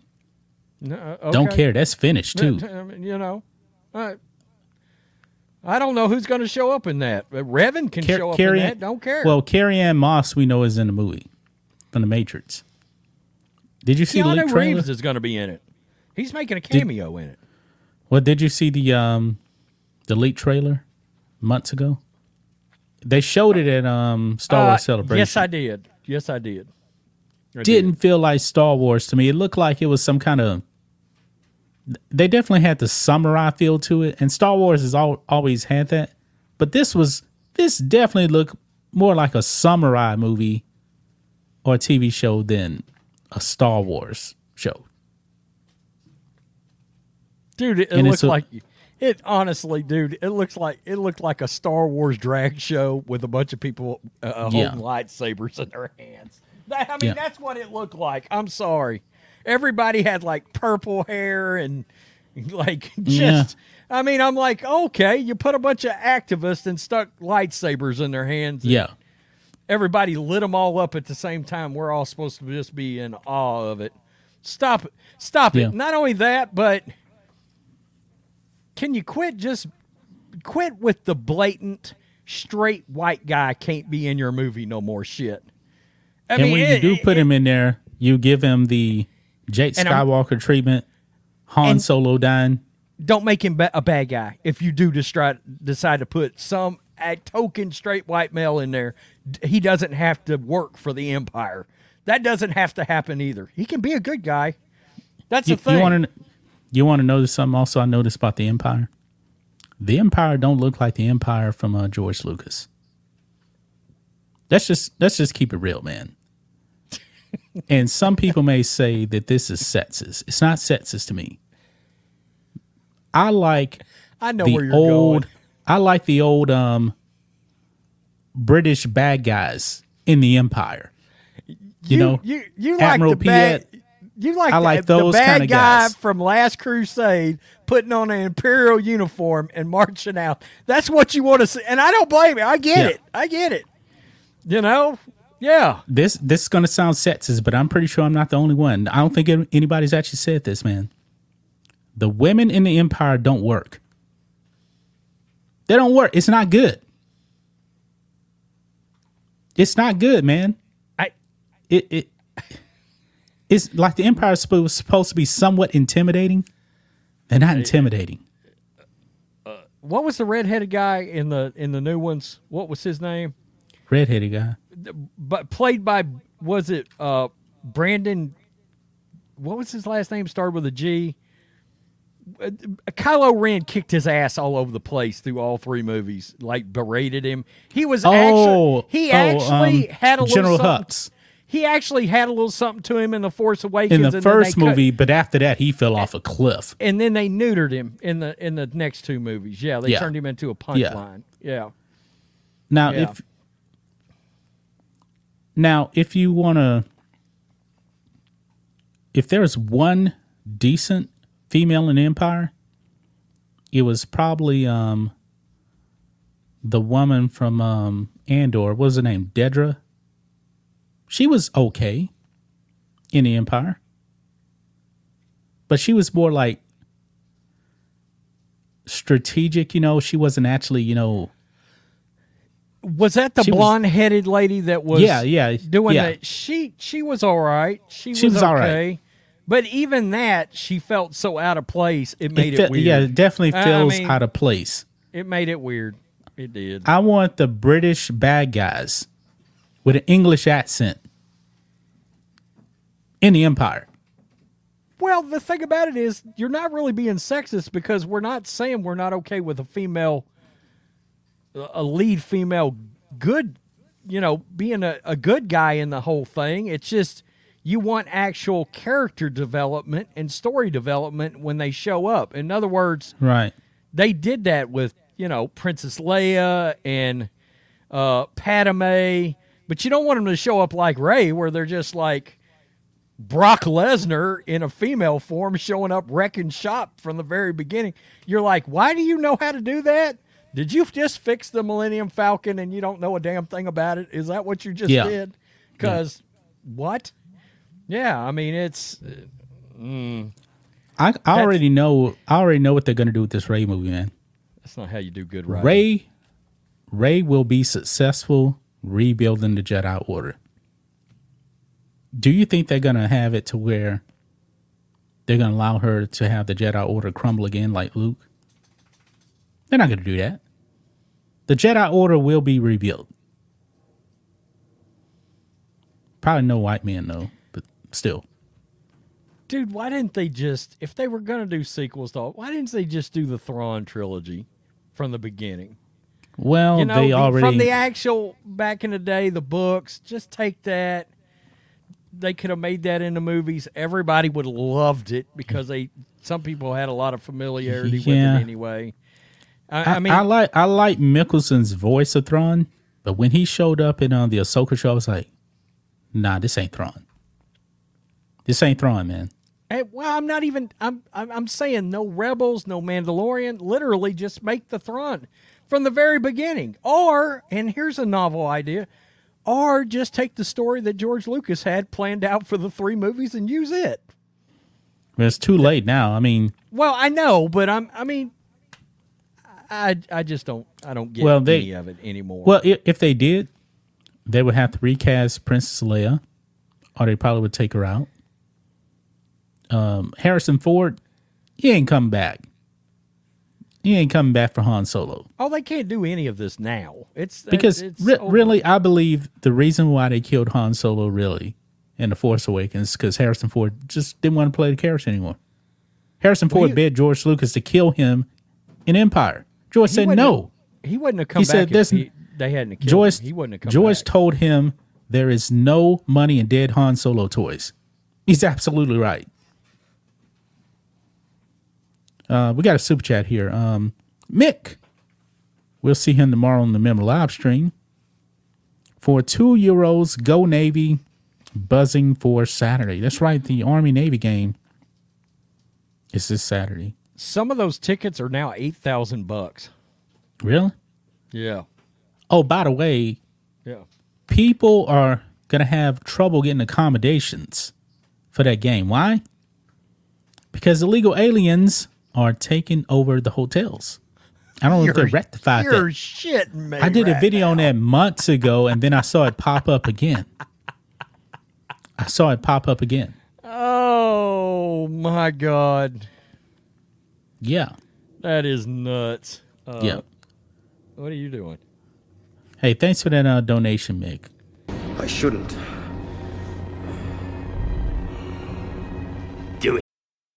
No, uh, Don't care. That's finished, too. Uh, you know, I, I don't know who's going to show up in that. Uh, Revan can Car- show up Carrie in that. Don't care. Well, Carrie Ann Moss, we know, is in the movie from The Matrix. Did you see the leak trailer? Reeves is going to be in it. He's making a cameo in it. Well, did you see the um the leak trailer months ago? They showed it at um Star Wars Uh, Celebration. Yes, I did. Yes, I did. I did. didn't feel like Star Wars to me. It looked like it was some kind of. They definitely had the samurai feel to it, and Star Wars has al- always had that. But this was this definitely looked more like a samurai movie or a TV show than a Star Wars show. dude. It, it looked a- like it. Honestly, dude, it looks like it looked like a Star Wars drag show with a bunch of people uh, uh, holding Yeah. lightsabers in their hands. I mean, Yeah. that's what it looked like. I'm sorry. Everybody had like purple hair and like just. I mean, I'm like, okay, you put a bunch of activists and stuck lightsabers in their hands. and Yeah, everybody lit them all up at the same time. We're all supposed to just be in awe of it. Stop it. Stop Yeah. it. Not only that, but can you quit just quit with the blatant straight white guy can't be in your movie no more shit. I and when you it- do it- put him in there, you give him the Jake And I'm- Skywalker treatment. Han Solo dying. don't make him ba- a bad guy if you do decide decide to put some a token straight white male in there. He doesn't have to work for the empire. That doesn't have to happen either. He can be a good guy. That's You, the thing. want to you want to notice something also I noticed about the Empire? The Empire don't look like the Empire from uh, George Lucas. Let's just let's just keep it real, man. And some people may say that this is sexist. It's not sexist to me. I like I know the where you're old going. I like the old um British bad guys in the Empire. You, know, you you Admiral like the bad. You like I the, like the those bad kinda guy guys. from Last Crusade putting on an imperial uniform and marching out. That's what you want to see, and I don't blame you. I get Yeah. it. I get it. You know, yeah. this this is going to sound sexist, but I'm pretty sure I'm not the only one. I don't think anybody's actually said this, man. The women in the empire don't work. They don't work. It's not good. It's not good, man. I It it it's like the empire was supposed to be somewhat intimidating. They're not intimidating. Uh, what was the redheaded guy in the in the new ones? What was his name? Redheaded guy. But played by was it uh Brandon? What was his last name? Started with a G. Kylo Ren kicked his ass all over the place through all three movies. Like berated him. He was Oh, actually he oh, actually um, had a little General something- Hux. he actually had a little something to him in the Force Awakens. in the first cut- movie, but after that, he fell off a cliff. and then they neutered him in the in the next two movies. Yeah, they Yeah. turned him into a Yeah. punchline. Yeah. Now, Yeah. if now if you want to, if there's one decent female in Empire, it was probably um the woman from um Andor. What was her name? Dedra. She was okay in the Empire, but she was more like strategic. You know, she wasn't actually you know. Was that the She was- blonde headed lady that was Yeah, yeah, doing yeah. that? She she was all right. She, She was, was okay. all right. But even that, she felt so out of place. It made it, fe- weird. Yeah, it definitely I feels mean- out of place. It made it weird. It did. I want the British bad guys with an English accent in the Empire. Well, the thing about it is, you're not really being sexist because we're not saying we're not okay with a female, a lead female good, you know, being a, a good guy in the whole thing. It's just you want actual character development and story development when they show up. In other words, Right. they did that with you know Princess Leia and uh, Padme, but you don't want them to show up like Rey, where they're just like Brock Lesnar in a female form showing up wrecking shop from the very beginning. You're like, why do you know how to do that? Did you just fix the Millennium Falcon and you don't know a damn thing about it? Is that what you just Yeah. did? Because what? Yeah, I mean it's uh, I, I already know. I already know what they're gonna do with this Rey movie, man. that's not how you do good writing. Rey, Rey will be successful rebuilding the Jedi Order. Do you think they're gonna have it to where they're gonna allow her to have the Jedi Order crumble again, like Luke? They're not gonna do that. The Jedi Order will be rebuilt. Probably no white man though, but still. Dude, why didn't they just, if they were going to do sequels, though, why didn't they just do the Thrawn trilogy from the beginning? Well, You know, they already from the actual back in the day, the books, just take that. They could have made that into movies. Everybody would have loved it because they, some people had a lot of familiarity with it anyway. I, I, I mean, I like I like Mikkelsen's voice of Thrawn, but when he showed up in uh, the Ahsoka show, I was like, "Nah, this ain't Thrawn. This ain't Thrawn, man." Hey, well, I'm not even. I'm, I'm. I'm saying no rebels, no Mandalorian. Literally, just make the Thrawn from the very beginning. Or, and here's a novel idea, or just take the story that George Lucas had planned out for the three movies and use it. It's too late now. I mean, Well, I know, but I'm. I mean, I. I just don't. I don't get Well, they- any of it anymore. well, if they did, they would have to recast Princess Leia, or they probably would take her out. Um, Harrison Ford, he ain't coming back. He ain't coming back for Han Solo. oh, they can't do any of this now. It's because it's re- really i believe the reason why they killed han solo really in the force awakens because harrison ford just didn't want to play the character anymore harrison ford he- begged george lucas to kill him in empire He said no he wouldn't have come He back. said if he- they hadn't killed george him. He wouldn't have come george back. told him there is no money in dead han solo toys he's absolutely right uh, we got a super chat here um, mick we'll see him tomorrow on the member live stream for two euros go navy buzzing for saturday that's right the army navy game is this saturday Some of those tickets are now eight thousand bucks. really? Yeah, oh by the way yeah. people are gonna have trouble getting accommodations for that game. Why? Because illegal aliens are taking over the hotels. I don't know if they rectified You're that. shitting me. i did a right video on that months ago and then i saw it pop up again. I saw it pop up again. Oh my god, yeah that is nuts. Uh, yeah What are you doing? Hey, thanks for that uh, donation, Mick. I shouldn't.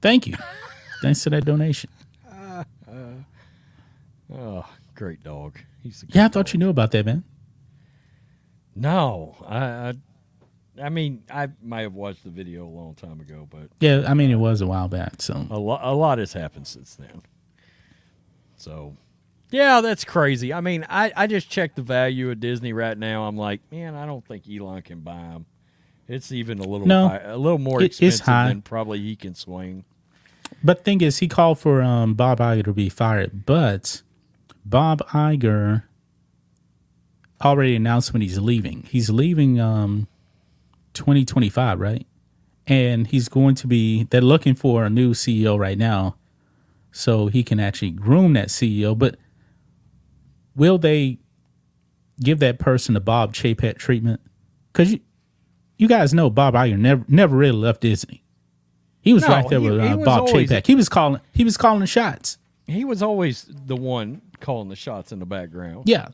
Thank you. Thanks to that donation. Uh, uh, oh, great dog. He's Yeah, I thought dog. you knew about that, man. No, I, I, I mean, I might have watched the video a long time ago, but Yeah, I mean it was a while back. So a lot, a lot has happened since then. So, yeah, that's crazy. I mean, I, I just checked the value of Disney right now. I'm like, man, I don't think Elon can buy them. It's even a little, No, high, a little more expensive high. than probably he can swing. But thing is, he called for um, Bob Iger to be fired, but Bob Iger already announced when he's leaving. He's leaving um, 2025, right? And he's going to be, they're looking for a new CEO right now so he can actually groom that CEO. But will they give that person the Bob Chapek treatment? Because you, you guys know Bob Iger never, never really left Disney. He was No, right there he- with uh, Bob always- Chapek. He was calling. He was calling the shots. He was always the one calling the shots in the background. Yeah,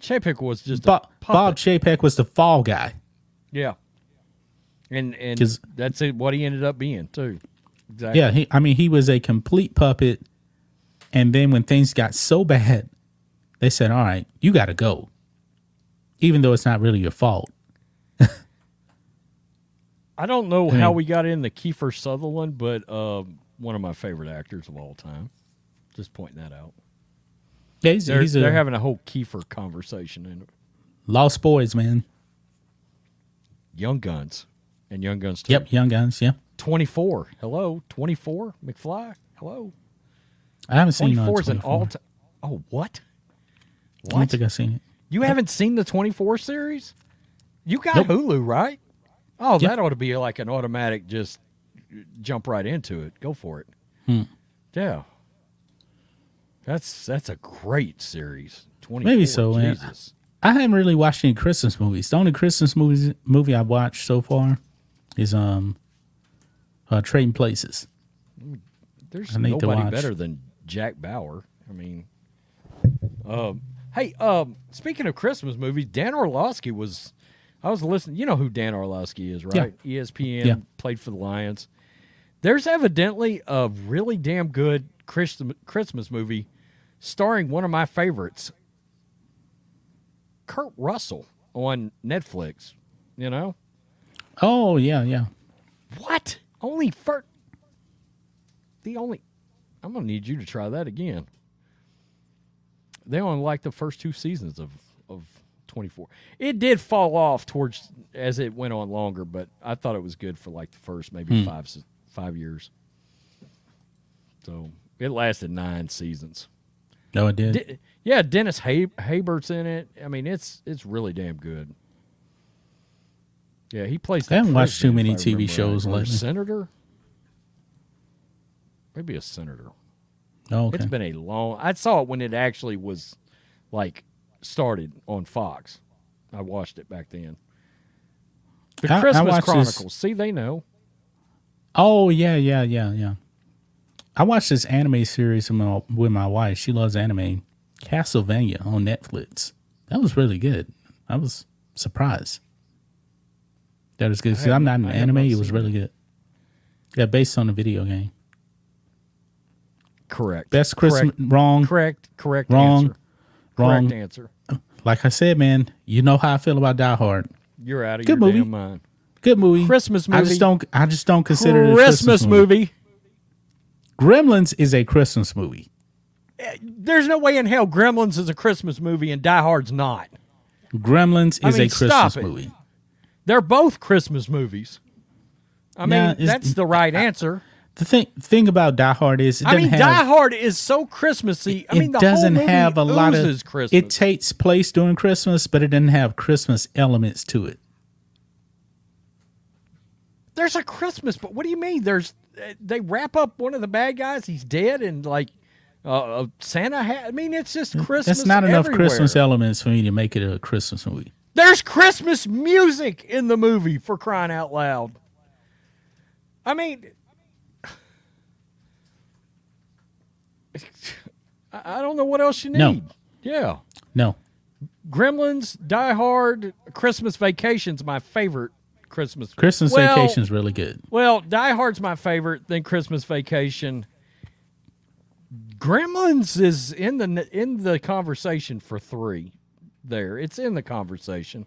Chapek was just Bob, a Bob. Chapek was the fall guy. Yeah. And and that's it, what he ended up being too. Exactly. Yeah, he, I mean, he was a complete puppet. And then when things got so bad, they said, "All right, you got to go," even though it's not really your fault. I don't know I how we got in the Kiefer Sutherland, but um, one of my favorite actors of all time. Just pointing that out. Yeah, he's, They're, he's a they're having a whole Kiefer conversation in lost boys, man. Young Guns and Young Guns 2. Yep, young guns. Yeah, 24. Hello. 24. McFly. Hello. I haven't seen uh, 24 is an all time. Oh, what? I don't think I've seen it. You haven't seen the 24 series? You got Nope. Hulu, right? Oh, Yep. that ought to be like an automatic just jump right into it. Go for it. Hmm. Yeah. That's that's a great series. 24. Maybe so. Jesus. I haven't really watched any Christmas movies. The only Christmas movies movie I've watched so far is um, uh, Trading Places. There's I need to nobody better than Jack Bauer. I mean, um, hey, um, speaking of Christmas movies, Dan Orlovsky was. I was listening. You know who Dan Orlovsky is, right? E ESPN Yeah. played for the Lions. There's evidently a really damn good Christmas Christmas movie starring one of my favorites, Kurt Russell, on Netflix. You know Oh yeah, yeah. what? Only for the only. I'm gonna need you to try that again. They only like the first two seasons of of 24. It did fall off towards as it went on longer, but I thought it was good for like the first maybe Hmm. five five years. So it lasted nine seasons. No, it did. Yeah, Dennis Hay- Haysbert's in it. I mean, it's it's really damn good. Yeah, he plays. The I haven't watched too many TV shows right. Lately. Senator, maybe a senator. Oh, okay. It's been a long. I saw it when it actually was like started on Fox. I watched it back then. The I- I Christmas this- Chronicles. See, they know. Oh yeah, yeah, yeah, yeah. I watched this anime series with my, with my wife. She loves anime. Castlevania on Netflix. That was really good. I was surprised. That was good. See, I'm not an anime. It was really good. Yeah, based on a video game. Correct. Best Christmas Correct. wrong. Correct. Correct. Wrong. Answer. Wrong. correct answer. Like I said, man, you know how I feel about Die Hard. You're out of Good your movie. damn mind. Good movie. Christmas movie. I just don't. I just don't consider it a Christmas movie. Gremlins is a Christmas movie. Eh, there's no way in hell Gremlins is a Christmas movie and Die Hard's not. Gremlins I is mean, a Christmas movie. They're both Christmas movies. I mean, Nah, it's- that's the right answer. The thing thing about Die Hard is it I mean, have. Die Hard is so Christmassy. I it mean, the doesn't movie have a lot of. Christmas. It takes place during Christmas, but it doesn't have Christmas elements to it. There's a Christmas, but what do you mean? There's uh, they wrap up one of the bad guys. He's dead, and like uh, a Santa hat. I mean, it's just Christmas. That's not enough everywhere. Christmas elements for me to make it a Christmas movie. There's Christmas music in the movie for crying out loud. I mean, I don't know what else you need. No. Yeah. No, Gremlins, Die Hard, Christmas Vacation's my favorite Christmas. Christmas Well, Vacation is really good. Well, Die Hard's my favorite, then Christmas Vacation. Gremlins is in the in the conversation for three. There, it's in the conversation.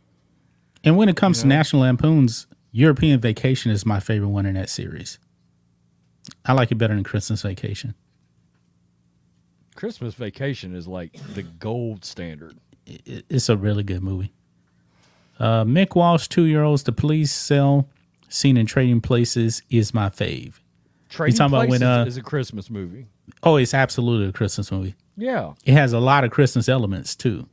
And when it comes to National Lampoon's European Vacation is my favorite one in that series. I like it better than Christmas Vacation. Christmas Vacation is like the gold standard. It- It's a really good movie. Uh, Mick Walsh, two year olds, the police cell, scene in trading places is my fave. Trading talking about Places when, uh, is a Christmas movie. Oh, it's absolutely a Christmas movie. Yeah, It has a lot of Christmas elements too.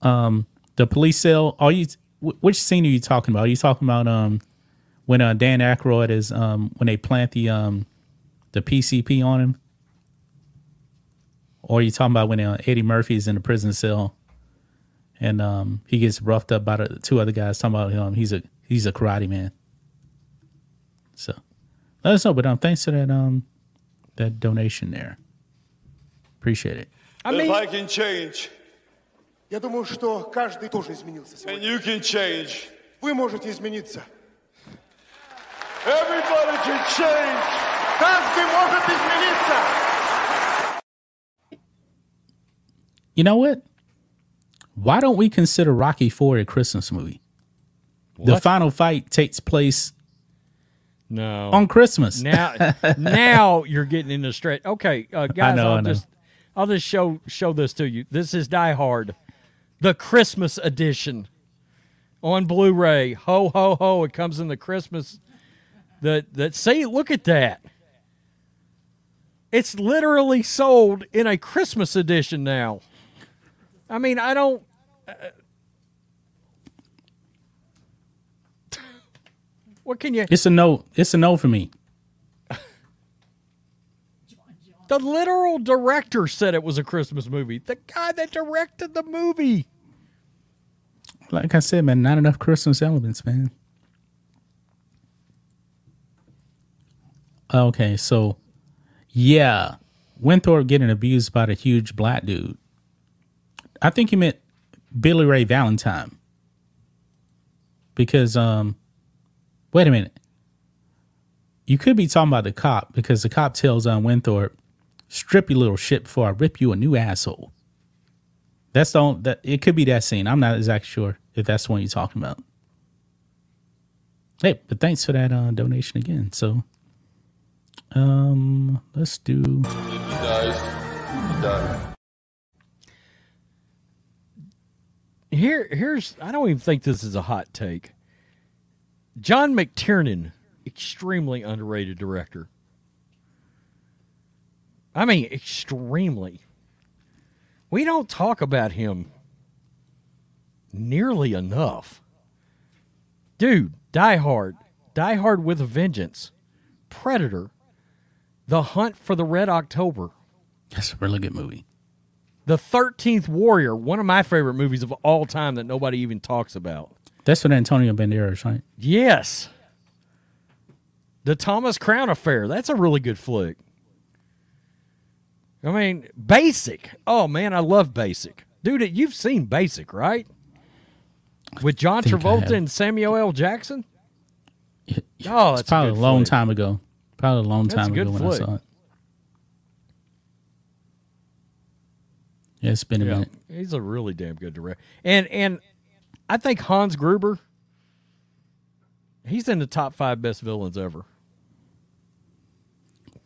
Um, the police cell. Are you? Which scene are you talking about? Are you talking about um when uh, Dan Aykroyd is um when they plant the um the PCP on him, or are you talking about when uh, Eddie Murphy is in the prison cell and um he gets roughed up by the two other guys talking about him? He's a he's a karate man. So let us know. But um, thanks for that um that donation there. Appreciate it. I mean, If I can change, Я думаю, что каждый тоже изменился сегодня. and you can change, Вы можете измениться. everybody can change. Каждый может измениться. You know what? Why don't we consider Rocky Four a Christmas movie? The final fight takes place no. on Christmas. now now you're getting into straight. Okay, uh, guys, I will just I'll just show show this to you. This is Die Hard, the Christmas edition on Blu-ray. Ho ho ho! It comes in the Christmas. That that see, look at that. It's literally sold in a Christmas edition now. I mean, I don't. uh, what can you? It's a no. It's a no for me. The literal director said it was a Christmas movie. The guy that directed the movie. Like I said, man, not enough Christmas elements, man. Okay, so yeah, Winthorpe getting abused by the huge black dude. I think he meant Billy Ray Valentine. Because um wait a minute. You could be talking about the cop because the cop tells um Winthorpe, strip your little shit before I rip you a new asshole. That's the only, that it could be that scene. I'm not exactly sure if that's the one you're talking about. Hey, but thanks for that uh, donation again. So, um, let's do. He dies. He dies. Here, here's I don't even think this is a hot take. John McTiernan, extremely underrated director. I mean, extremely. We don't talk about him nearly enough. Dude, Die Hard, Die Hard with a Vengeance, Predator, The Hunt for the Red October, That's a really good movie. The 13th Warrior, one of my favorite movies of all time that nobody even talks about. That's with Antonio Banderas, right? Yes. The Thomas Crown Affair. That's a really good flick. I mean, Basic. Oh, man, I love Basic. Dude, you've seen Basic, right? With John Travolta and Samuel L. Jackson? Oh, it's that's probably a, a long flick. time ago. Probably a long That's a time good ago when I saw it. Yeah, it's been a Yeah, minute. he's a really damn good director. And and I think Hans Gruber, he's in the top five best villains ever.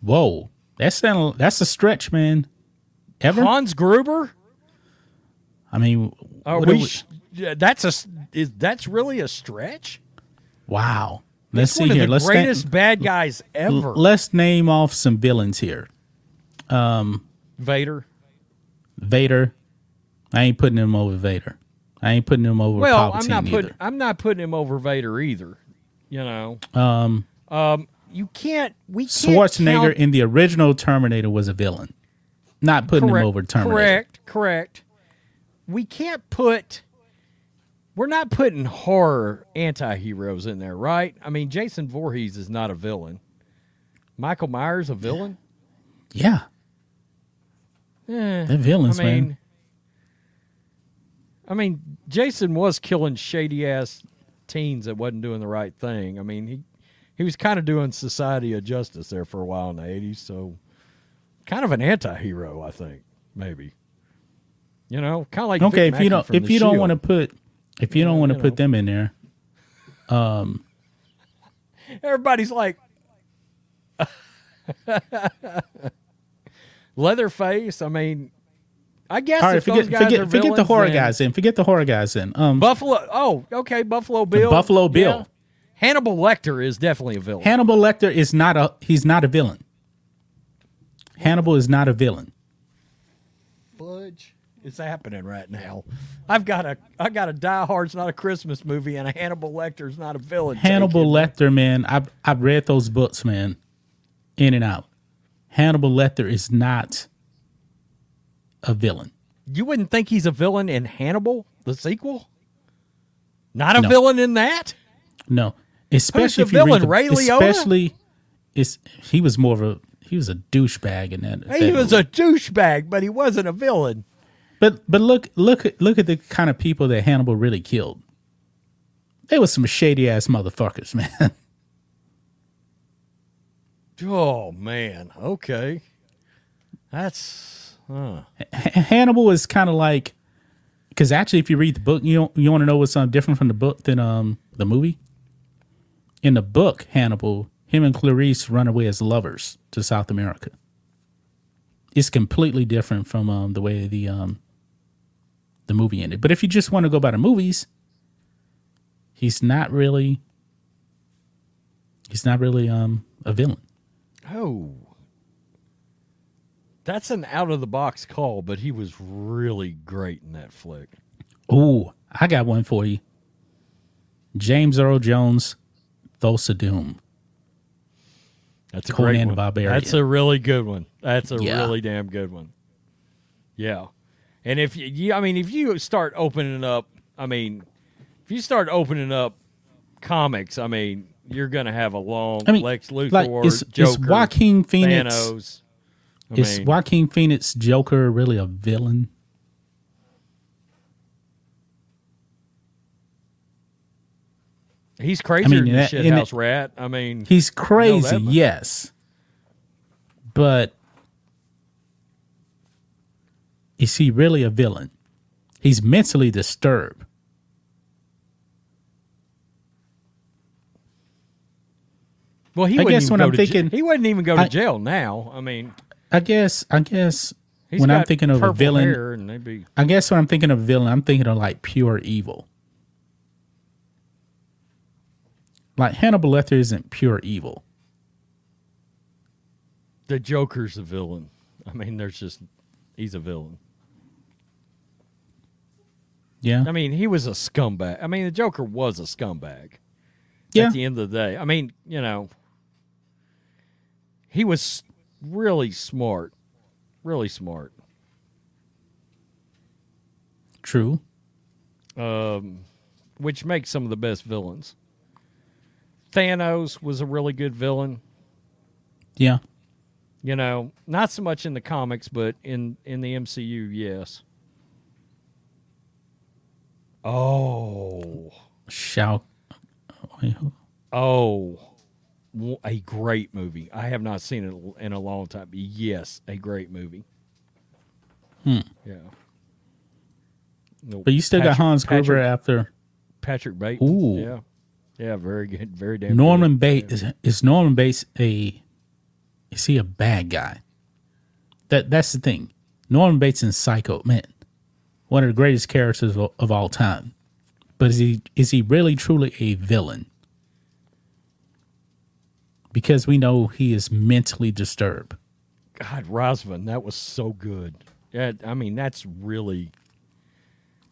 Whoa, that's a, that's a stretch, man. Ever? Hans Gruber? I mean, Are we do we- yeah, that's a is that's really a stretch? wow. Let's see one of here. the Let's greatest bad guys l- ever. let's name off some villains here. Um, Vader. Vader. I ain't putting him over Vader. I ain't putting him over Well, Palpatine I'm not putting. I'm not putting him over Vader either. You know, Um, um, you can't. We can't Schwarzenegger count- in the original Terminator was a villain. Not putting correct, him over Terminator. Correct, correct. We can't put. We're not putting horror anti-heroes in there, right? I mean, Jason Voorhees is not a villain. Michael Myers a villain? Yeah, Eh, they're villains, I mean, man. I mean, Jason was killing shady ass teens that wasn't doing the right thing. I mean, he he was kind of doing society a justice there for a while in the eighties, so kind of an anti-hero, I think, maybe. You know, kind of like okay, Vic if you don't if you don't want to put if you don't want to put know. them in there, um, Everybody's like, Leatherface. I mean, I guess all right, if forget those guys forget are forget the horror then- guys in. Forget the horror guys in. Um, Buffalo. Oh, okay, Buffalo Bill. Buffalo Bill. Yeah. Hannibal Lecter is definitely a villain. Hannibal Lecter is not a he's not a villain. Hannibal is not a villain. Fudge. It's happening right now. I've got a I got a Die Hard's not a Christmas movie, and a Hannibal Lecter's not a villain. Hannibal Lecter, man, I've I've read those books, man, in and out. Hannibal Lecter is not a villain. You wouldn't think he's a villain in Hannibal, the sequel. Not a No. villain in that. No, especially if you read villain, the, Ray Liotta? especially it's he was more of a he was a douchebag in that. He that was movie. a douchebag, but he wasn't a villain. But but look look at look at the kind of people that Hannibal really killed. They was some shady ass motherfuckers, man. Oh man. Okay. That's huh. Hannibal is kind of like because actually, if you read the book, you don't, you want to know what's um, different from the book than um the movie. In the book, Hannibal, him and Clarice run away as lovers to South America. It's completely different from um the way the um the movie ended. But if you just want to go by the movies, he's not really he's not really um a villain. Oh. That's an out of the box call, but he was really great in that flick. Oh, I got one for you. James Earl Jones, Thulsa Doom. That's a Conan great one. Barbarian. That's a really good one. That's a Yeah. really damn good one. Yeah. And if you, you, I mean, if you start opening up, I mean, if you start opening up comics, I mean, you're gonna have a long I mean, Lex Luthor, like, is- is Joker, Joaquin Phoenix- Thanos. I Is mean, Joaquin Phoenix Joker really a villain? he's crazier mean, than that- shithouse it- rat. I mean, He's crazy, yes. But is he really a villain? He's mentally disturbed. Well, he I wouldn't guess even when go I'm to j- thinking- he wouldn't even go to I- jail now. I mean, I guess I guess he's when I'm thinking of a villain, be I guess when I'm thinking of a villain, I'm thinking of like pure evil. Like Hannibal Lecter isn't pure evil. the Joker's a villain. I mean, there's just he's a villain. Yeah. I mean, he was a scumbag. I mean, the Joker was a scumbag. Yeah. At the end of the day, I mean, you know, he was really smart, really smart. True. um, which makes some of the best villains. Thanos was a really good villain. Yeah. You know, not so much in the comics, but in in the MCU, yes. Oh, Shout. oh, a great movie. I have not seen it in a long time. Yes, a great movie. Hmm. Yeah. No, But you still got Hans Gruber Patrick- after Patrick Bates. Ooh. Yeah. Yeah, very good. Very damn Norman. Bates. Is, is Norman Bates a? Is he a bad guy? That that's the thing. Norman Bates in Psycho, man, one of the greatest characters of, of all time. But is he is he really truly a villain? Because we know he is mentally disturbed. God, Rosman, that was so good. Yeah, I mean, that's really.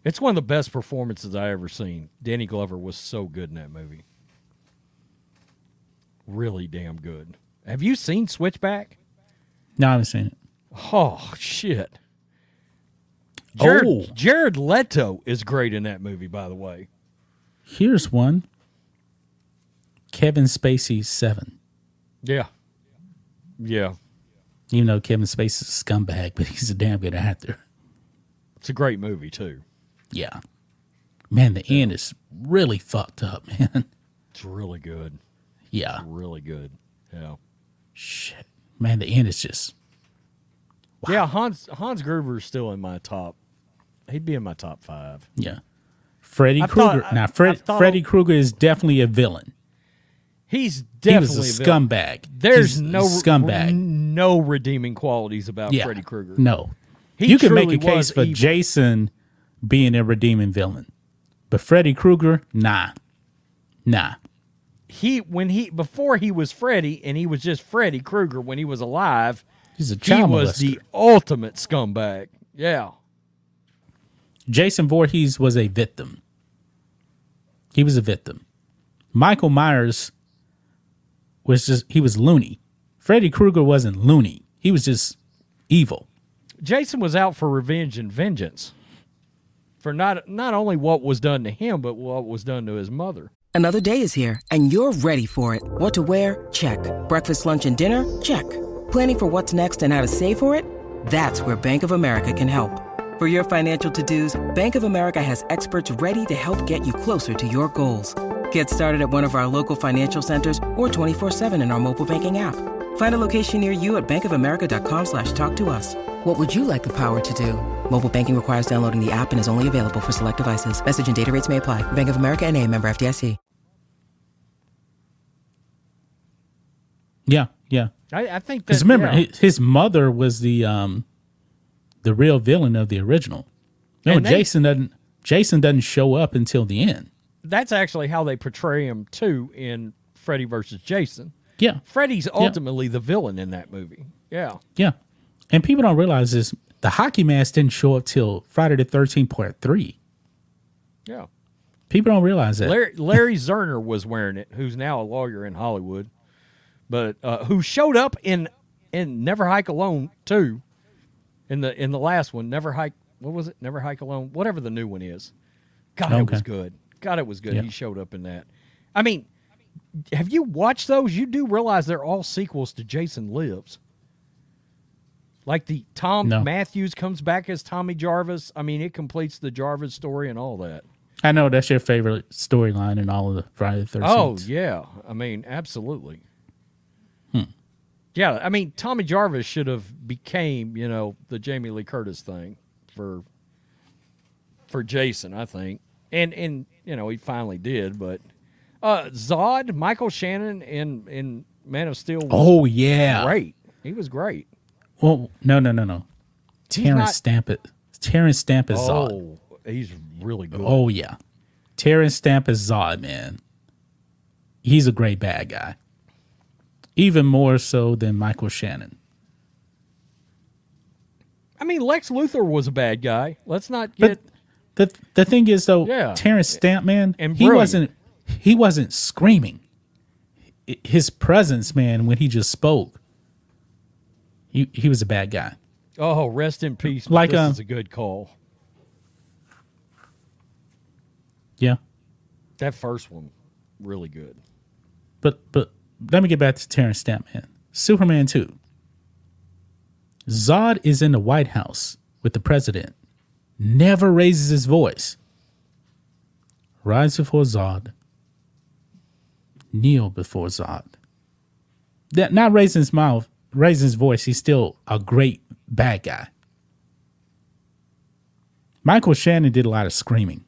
It's one of the best performances I ever seen. Danny Glover was so good in that movie. Really damn good. Have you seen Switchback? No, I haven't seen it. Oh shit. Jared, Oh. Jared Leto is great in that movie, by the way. Here's one. Kevin Spacey seven. Yeah. Yeah. Even though Kevin Spacey's a scumbag, but he's a damn good actor. It's a great movie too. Yeah. Man, the end is really fucked up, man. It's really good. Yeah. Really good. Yeah. Shit. Man, the end is just Yeah, Hans Hans Gruber's still in my top. He'd be in my top five. yeah. Freddy Krueger. Now, Fred, Freddy Krueger is definitely a villain. He's He definitely was a villain. scumbag. There's He's no scumbag. no redeeming qualities about yeah. Freddy Krueger. No. He you can make a case for evil. Jason being a redeeming villain, but Freddy Krueger, nah, nah. He when he before he was Freddy and he was just Freddy Krueger when he was alive. He's a child He child was molester. the ultimate scumbag. Yeah. Jason Voorhees was a victim. He was a victim. Michael Myers was just he was loony. Freddy Krueger wasn't loony. He was just evil. Jason was out for revenge and vengeance. For not not only what was done to him, but what was done to his mother. Another day is here, and you're ready for it. What to wear? Check. Breakfast, lunch, and dinner? Check. Planning for what's next and how to save for it? That's where Bank of America can help. For your financial to-dos, Bank of America has experts ready to help get you closer to your goals. Get started at one of our local financial centers or 24-7 in our mobile banking app. Find a location near you at bankofamerica.com slash talk to us. What would you like the power to do? Mobile banking requires downloading the app and is only available for select devices. Message and data rates may apply. Bank of America and a member FDIC. Yeah, yeah. I, I think Because remember, yeah. his, his mother was the um the real villain of the original. No, And they- Jason doesn't. Jason doesn't show up until the end. That's actually how they portray him too in Freddy versus Jason. Yeah, Freddy's ultimately the villain in that movie. Yeah. yeah. And people don't realize this. The hockey mask didn't show up till Friday the Thirteenth Part Three. Yeah. People don't realize that. Larry, Larry Zerner was wearing it, who's now a lawyer in Hollywood, but uh, who showed up in in Never Hike Alone too. In the in the last one, Never Hike. What was it? Never Hike Alone. Whatever the new one is. God, it was good. God, it was good. Yeah. He showed up in that. I mean, have you watched those? You do realize they're all sequels to Jason Lives. Like the Thom No. Mathews comes back as Tommy Jarvis. I mean, it completes the Jarvis story and all that. I know that's your favorite storyline in all of the Friday the Thirteenth. Oh yeah, I mean absolutely. Hmm. Yeah, I mean Tommy Jarvis should have became you know the Jamie Lee Curtis thing for for Jason, I think, and and you know he finally did, but uh Zod, Michael Shannon in in Man of Steel. Was Oh yeah. great. He was great. Well, no, no, no, no. Terrence not- Stamp it. Terrence Stamp is Zod. Oh, he's really good. Oh yeah, Terrence Stamp is Zod, man. He's a great bad guy, even more so than Michael Shannon. I mean Lex Luthor was a bad guy. Let's not But get the the thing is though, Yeah. Terrence Stamp, man, And he brilliant. wasn't he wasn't screaming. His presence, man, when he just spoke, he he was a bad guy. oh rest in peace. Like, this um, is a good call. Yeah, That first one, really good. but but let me get back to Terrence Stamp, man. Superman two. Zod is in the White House with the president, never raises his voice. Rise before Zod. Kneel before Zod. That not raising his mouth, raising his voice. He's still a great bad guy. Michael Shannon did a lot of screaming.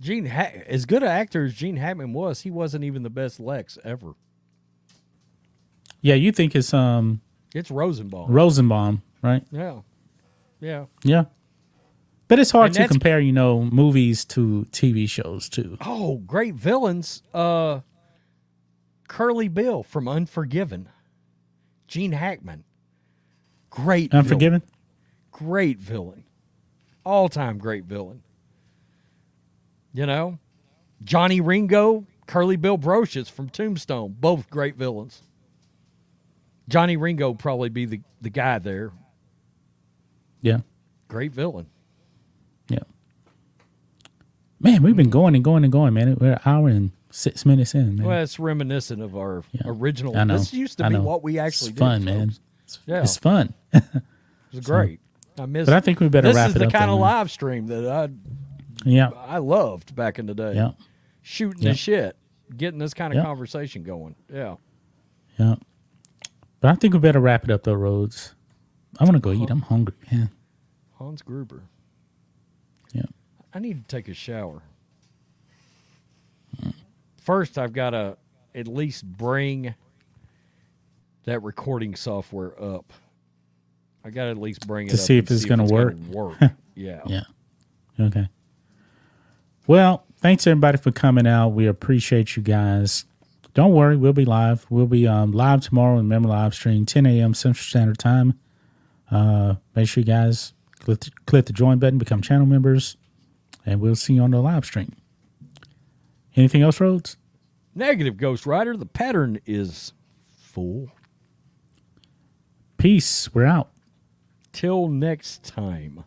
Gene, ha- as good an actor as Gene Hackman was, he wasn't even the best Lex ever. Yeah, you think it's um It's Rosenbaum. Rosenbaum, right? yeah, yeah. Yeah. But it's hard And to compare, you know, movies to TV shows too. Oh, great villains. Uh, Curly Bill from Unforgiven. Gene Hackman. Great. villain. Unforgiven? Great villain. All time great villain. You know, Johnny Ringo, Curly Bill Brocius from Tombstone, both great villains. Johnny Ringo would probably be the, the guy there. Yeah. Great villain. Yeah. Man, we've been going and going and going, man. We're an hour and six minutes in, man. Well, it's reminiscent of our Yeah. original. I know. This used to be what we actually it's did. fun, man. It's, Yeah. it's fun. It was great. I miss. But I think we better this wrap is it the kind of live stream that I yeah. I loved back in the day. Yeah. Shooting Yeah. the shit, getting this kind of Yeah. conversation going. Yeah. Yeah. But I think we better wrap it up though, Rhodes. I want to go eat. I'm hungry, man. Hans Gruber. Yeah. I need to take a shower. First, I've got to at least bring that recording software up. I got to at least bring it To up see if it's gonna work. work. yeah. Yeah. Okay. Well, thanks everybody for coming out. We appreciate you guys. Don't worry, we'll be live. We'll be um, live tomorrow in Member Live Stream, 10 a.m. Central Standard Time. Uh, make sure you guys click the, click the join button, become channel members, and we'll see you on the live stream. Anything else, Rhodes? Negative Ghost Rider. The pattern is full. Peace. We're out. Till next time.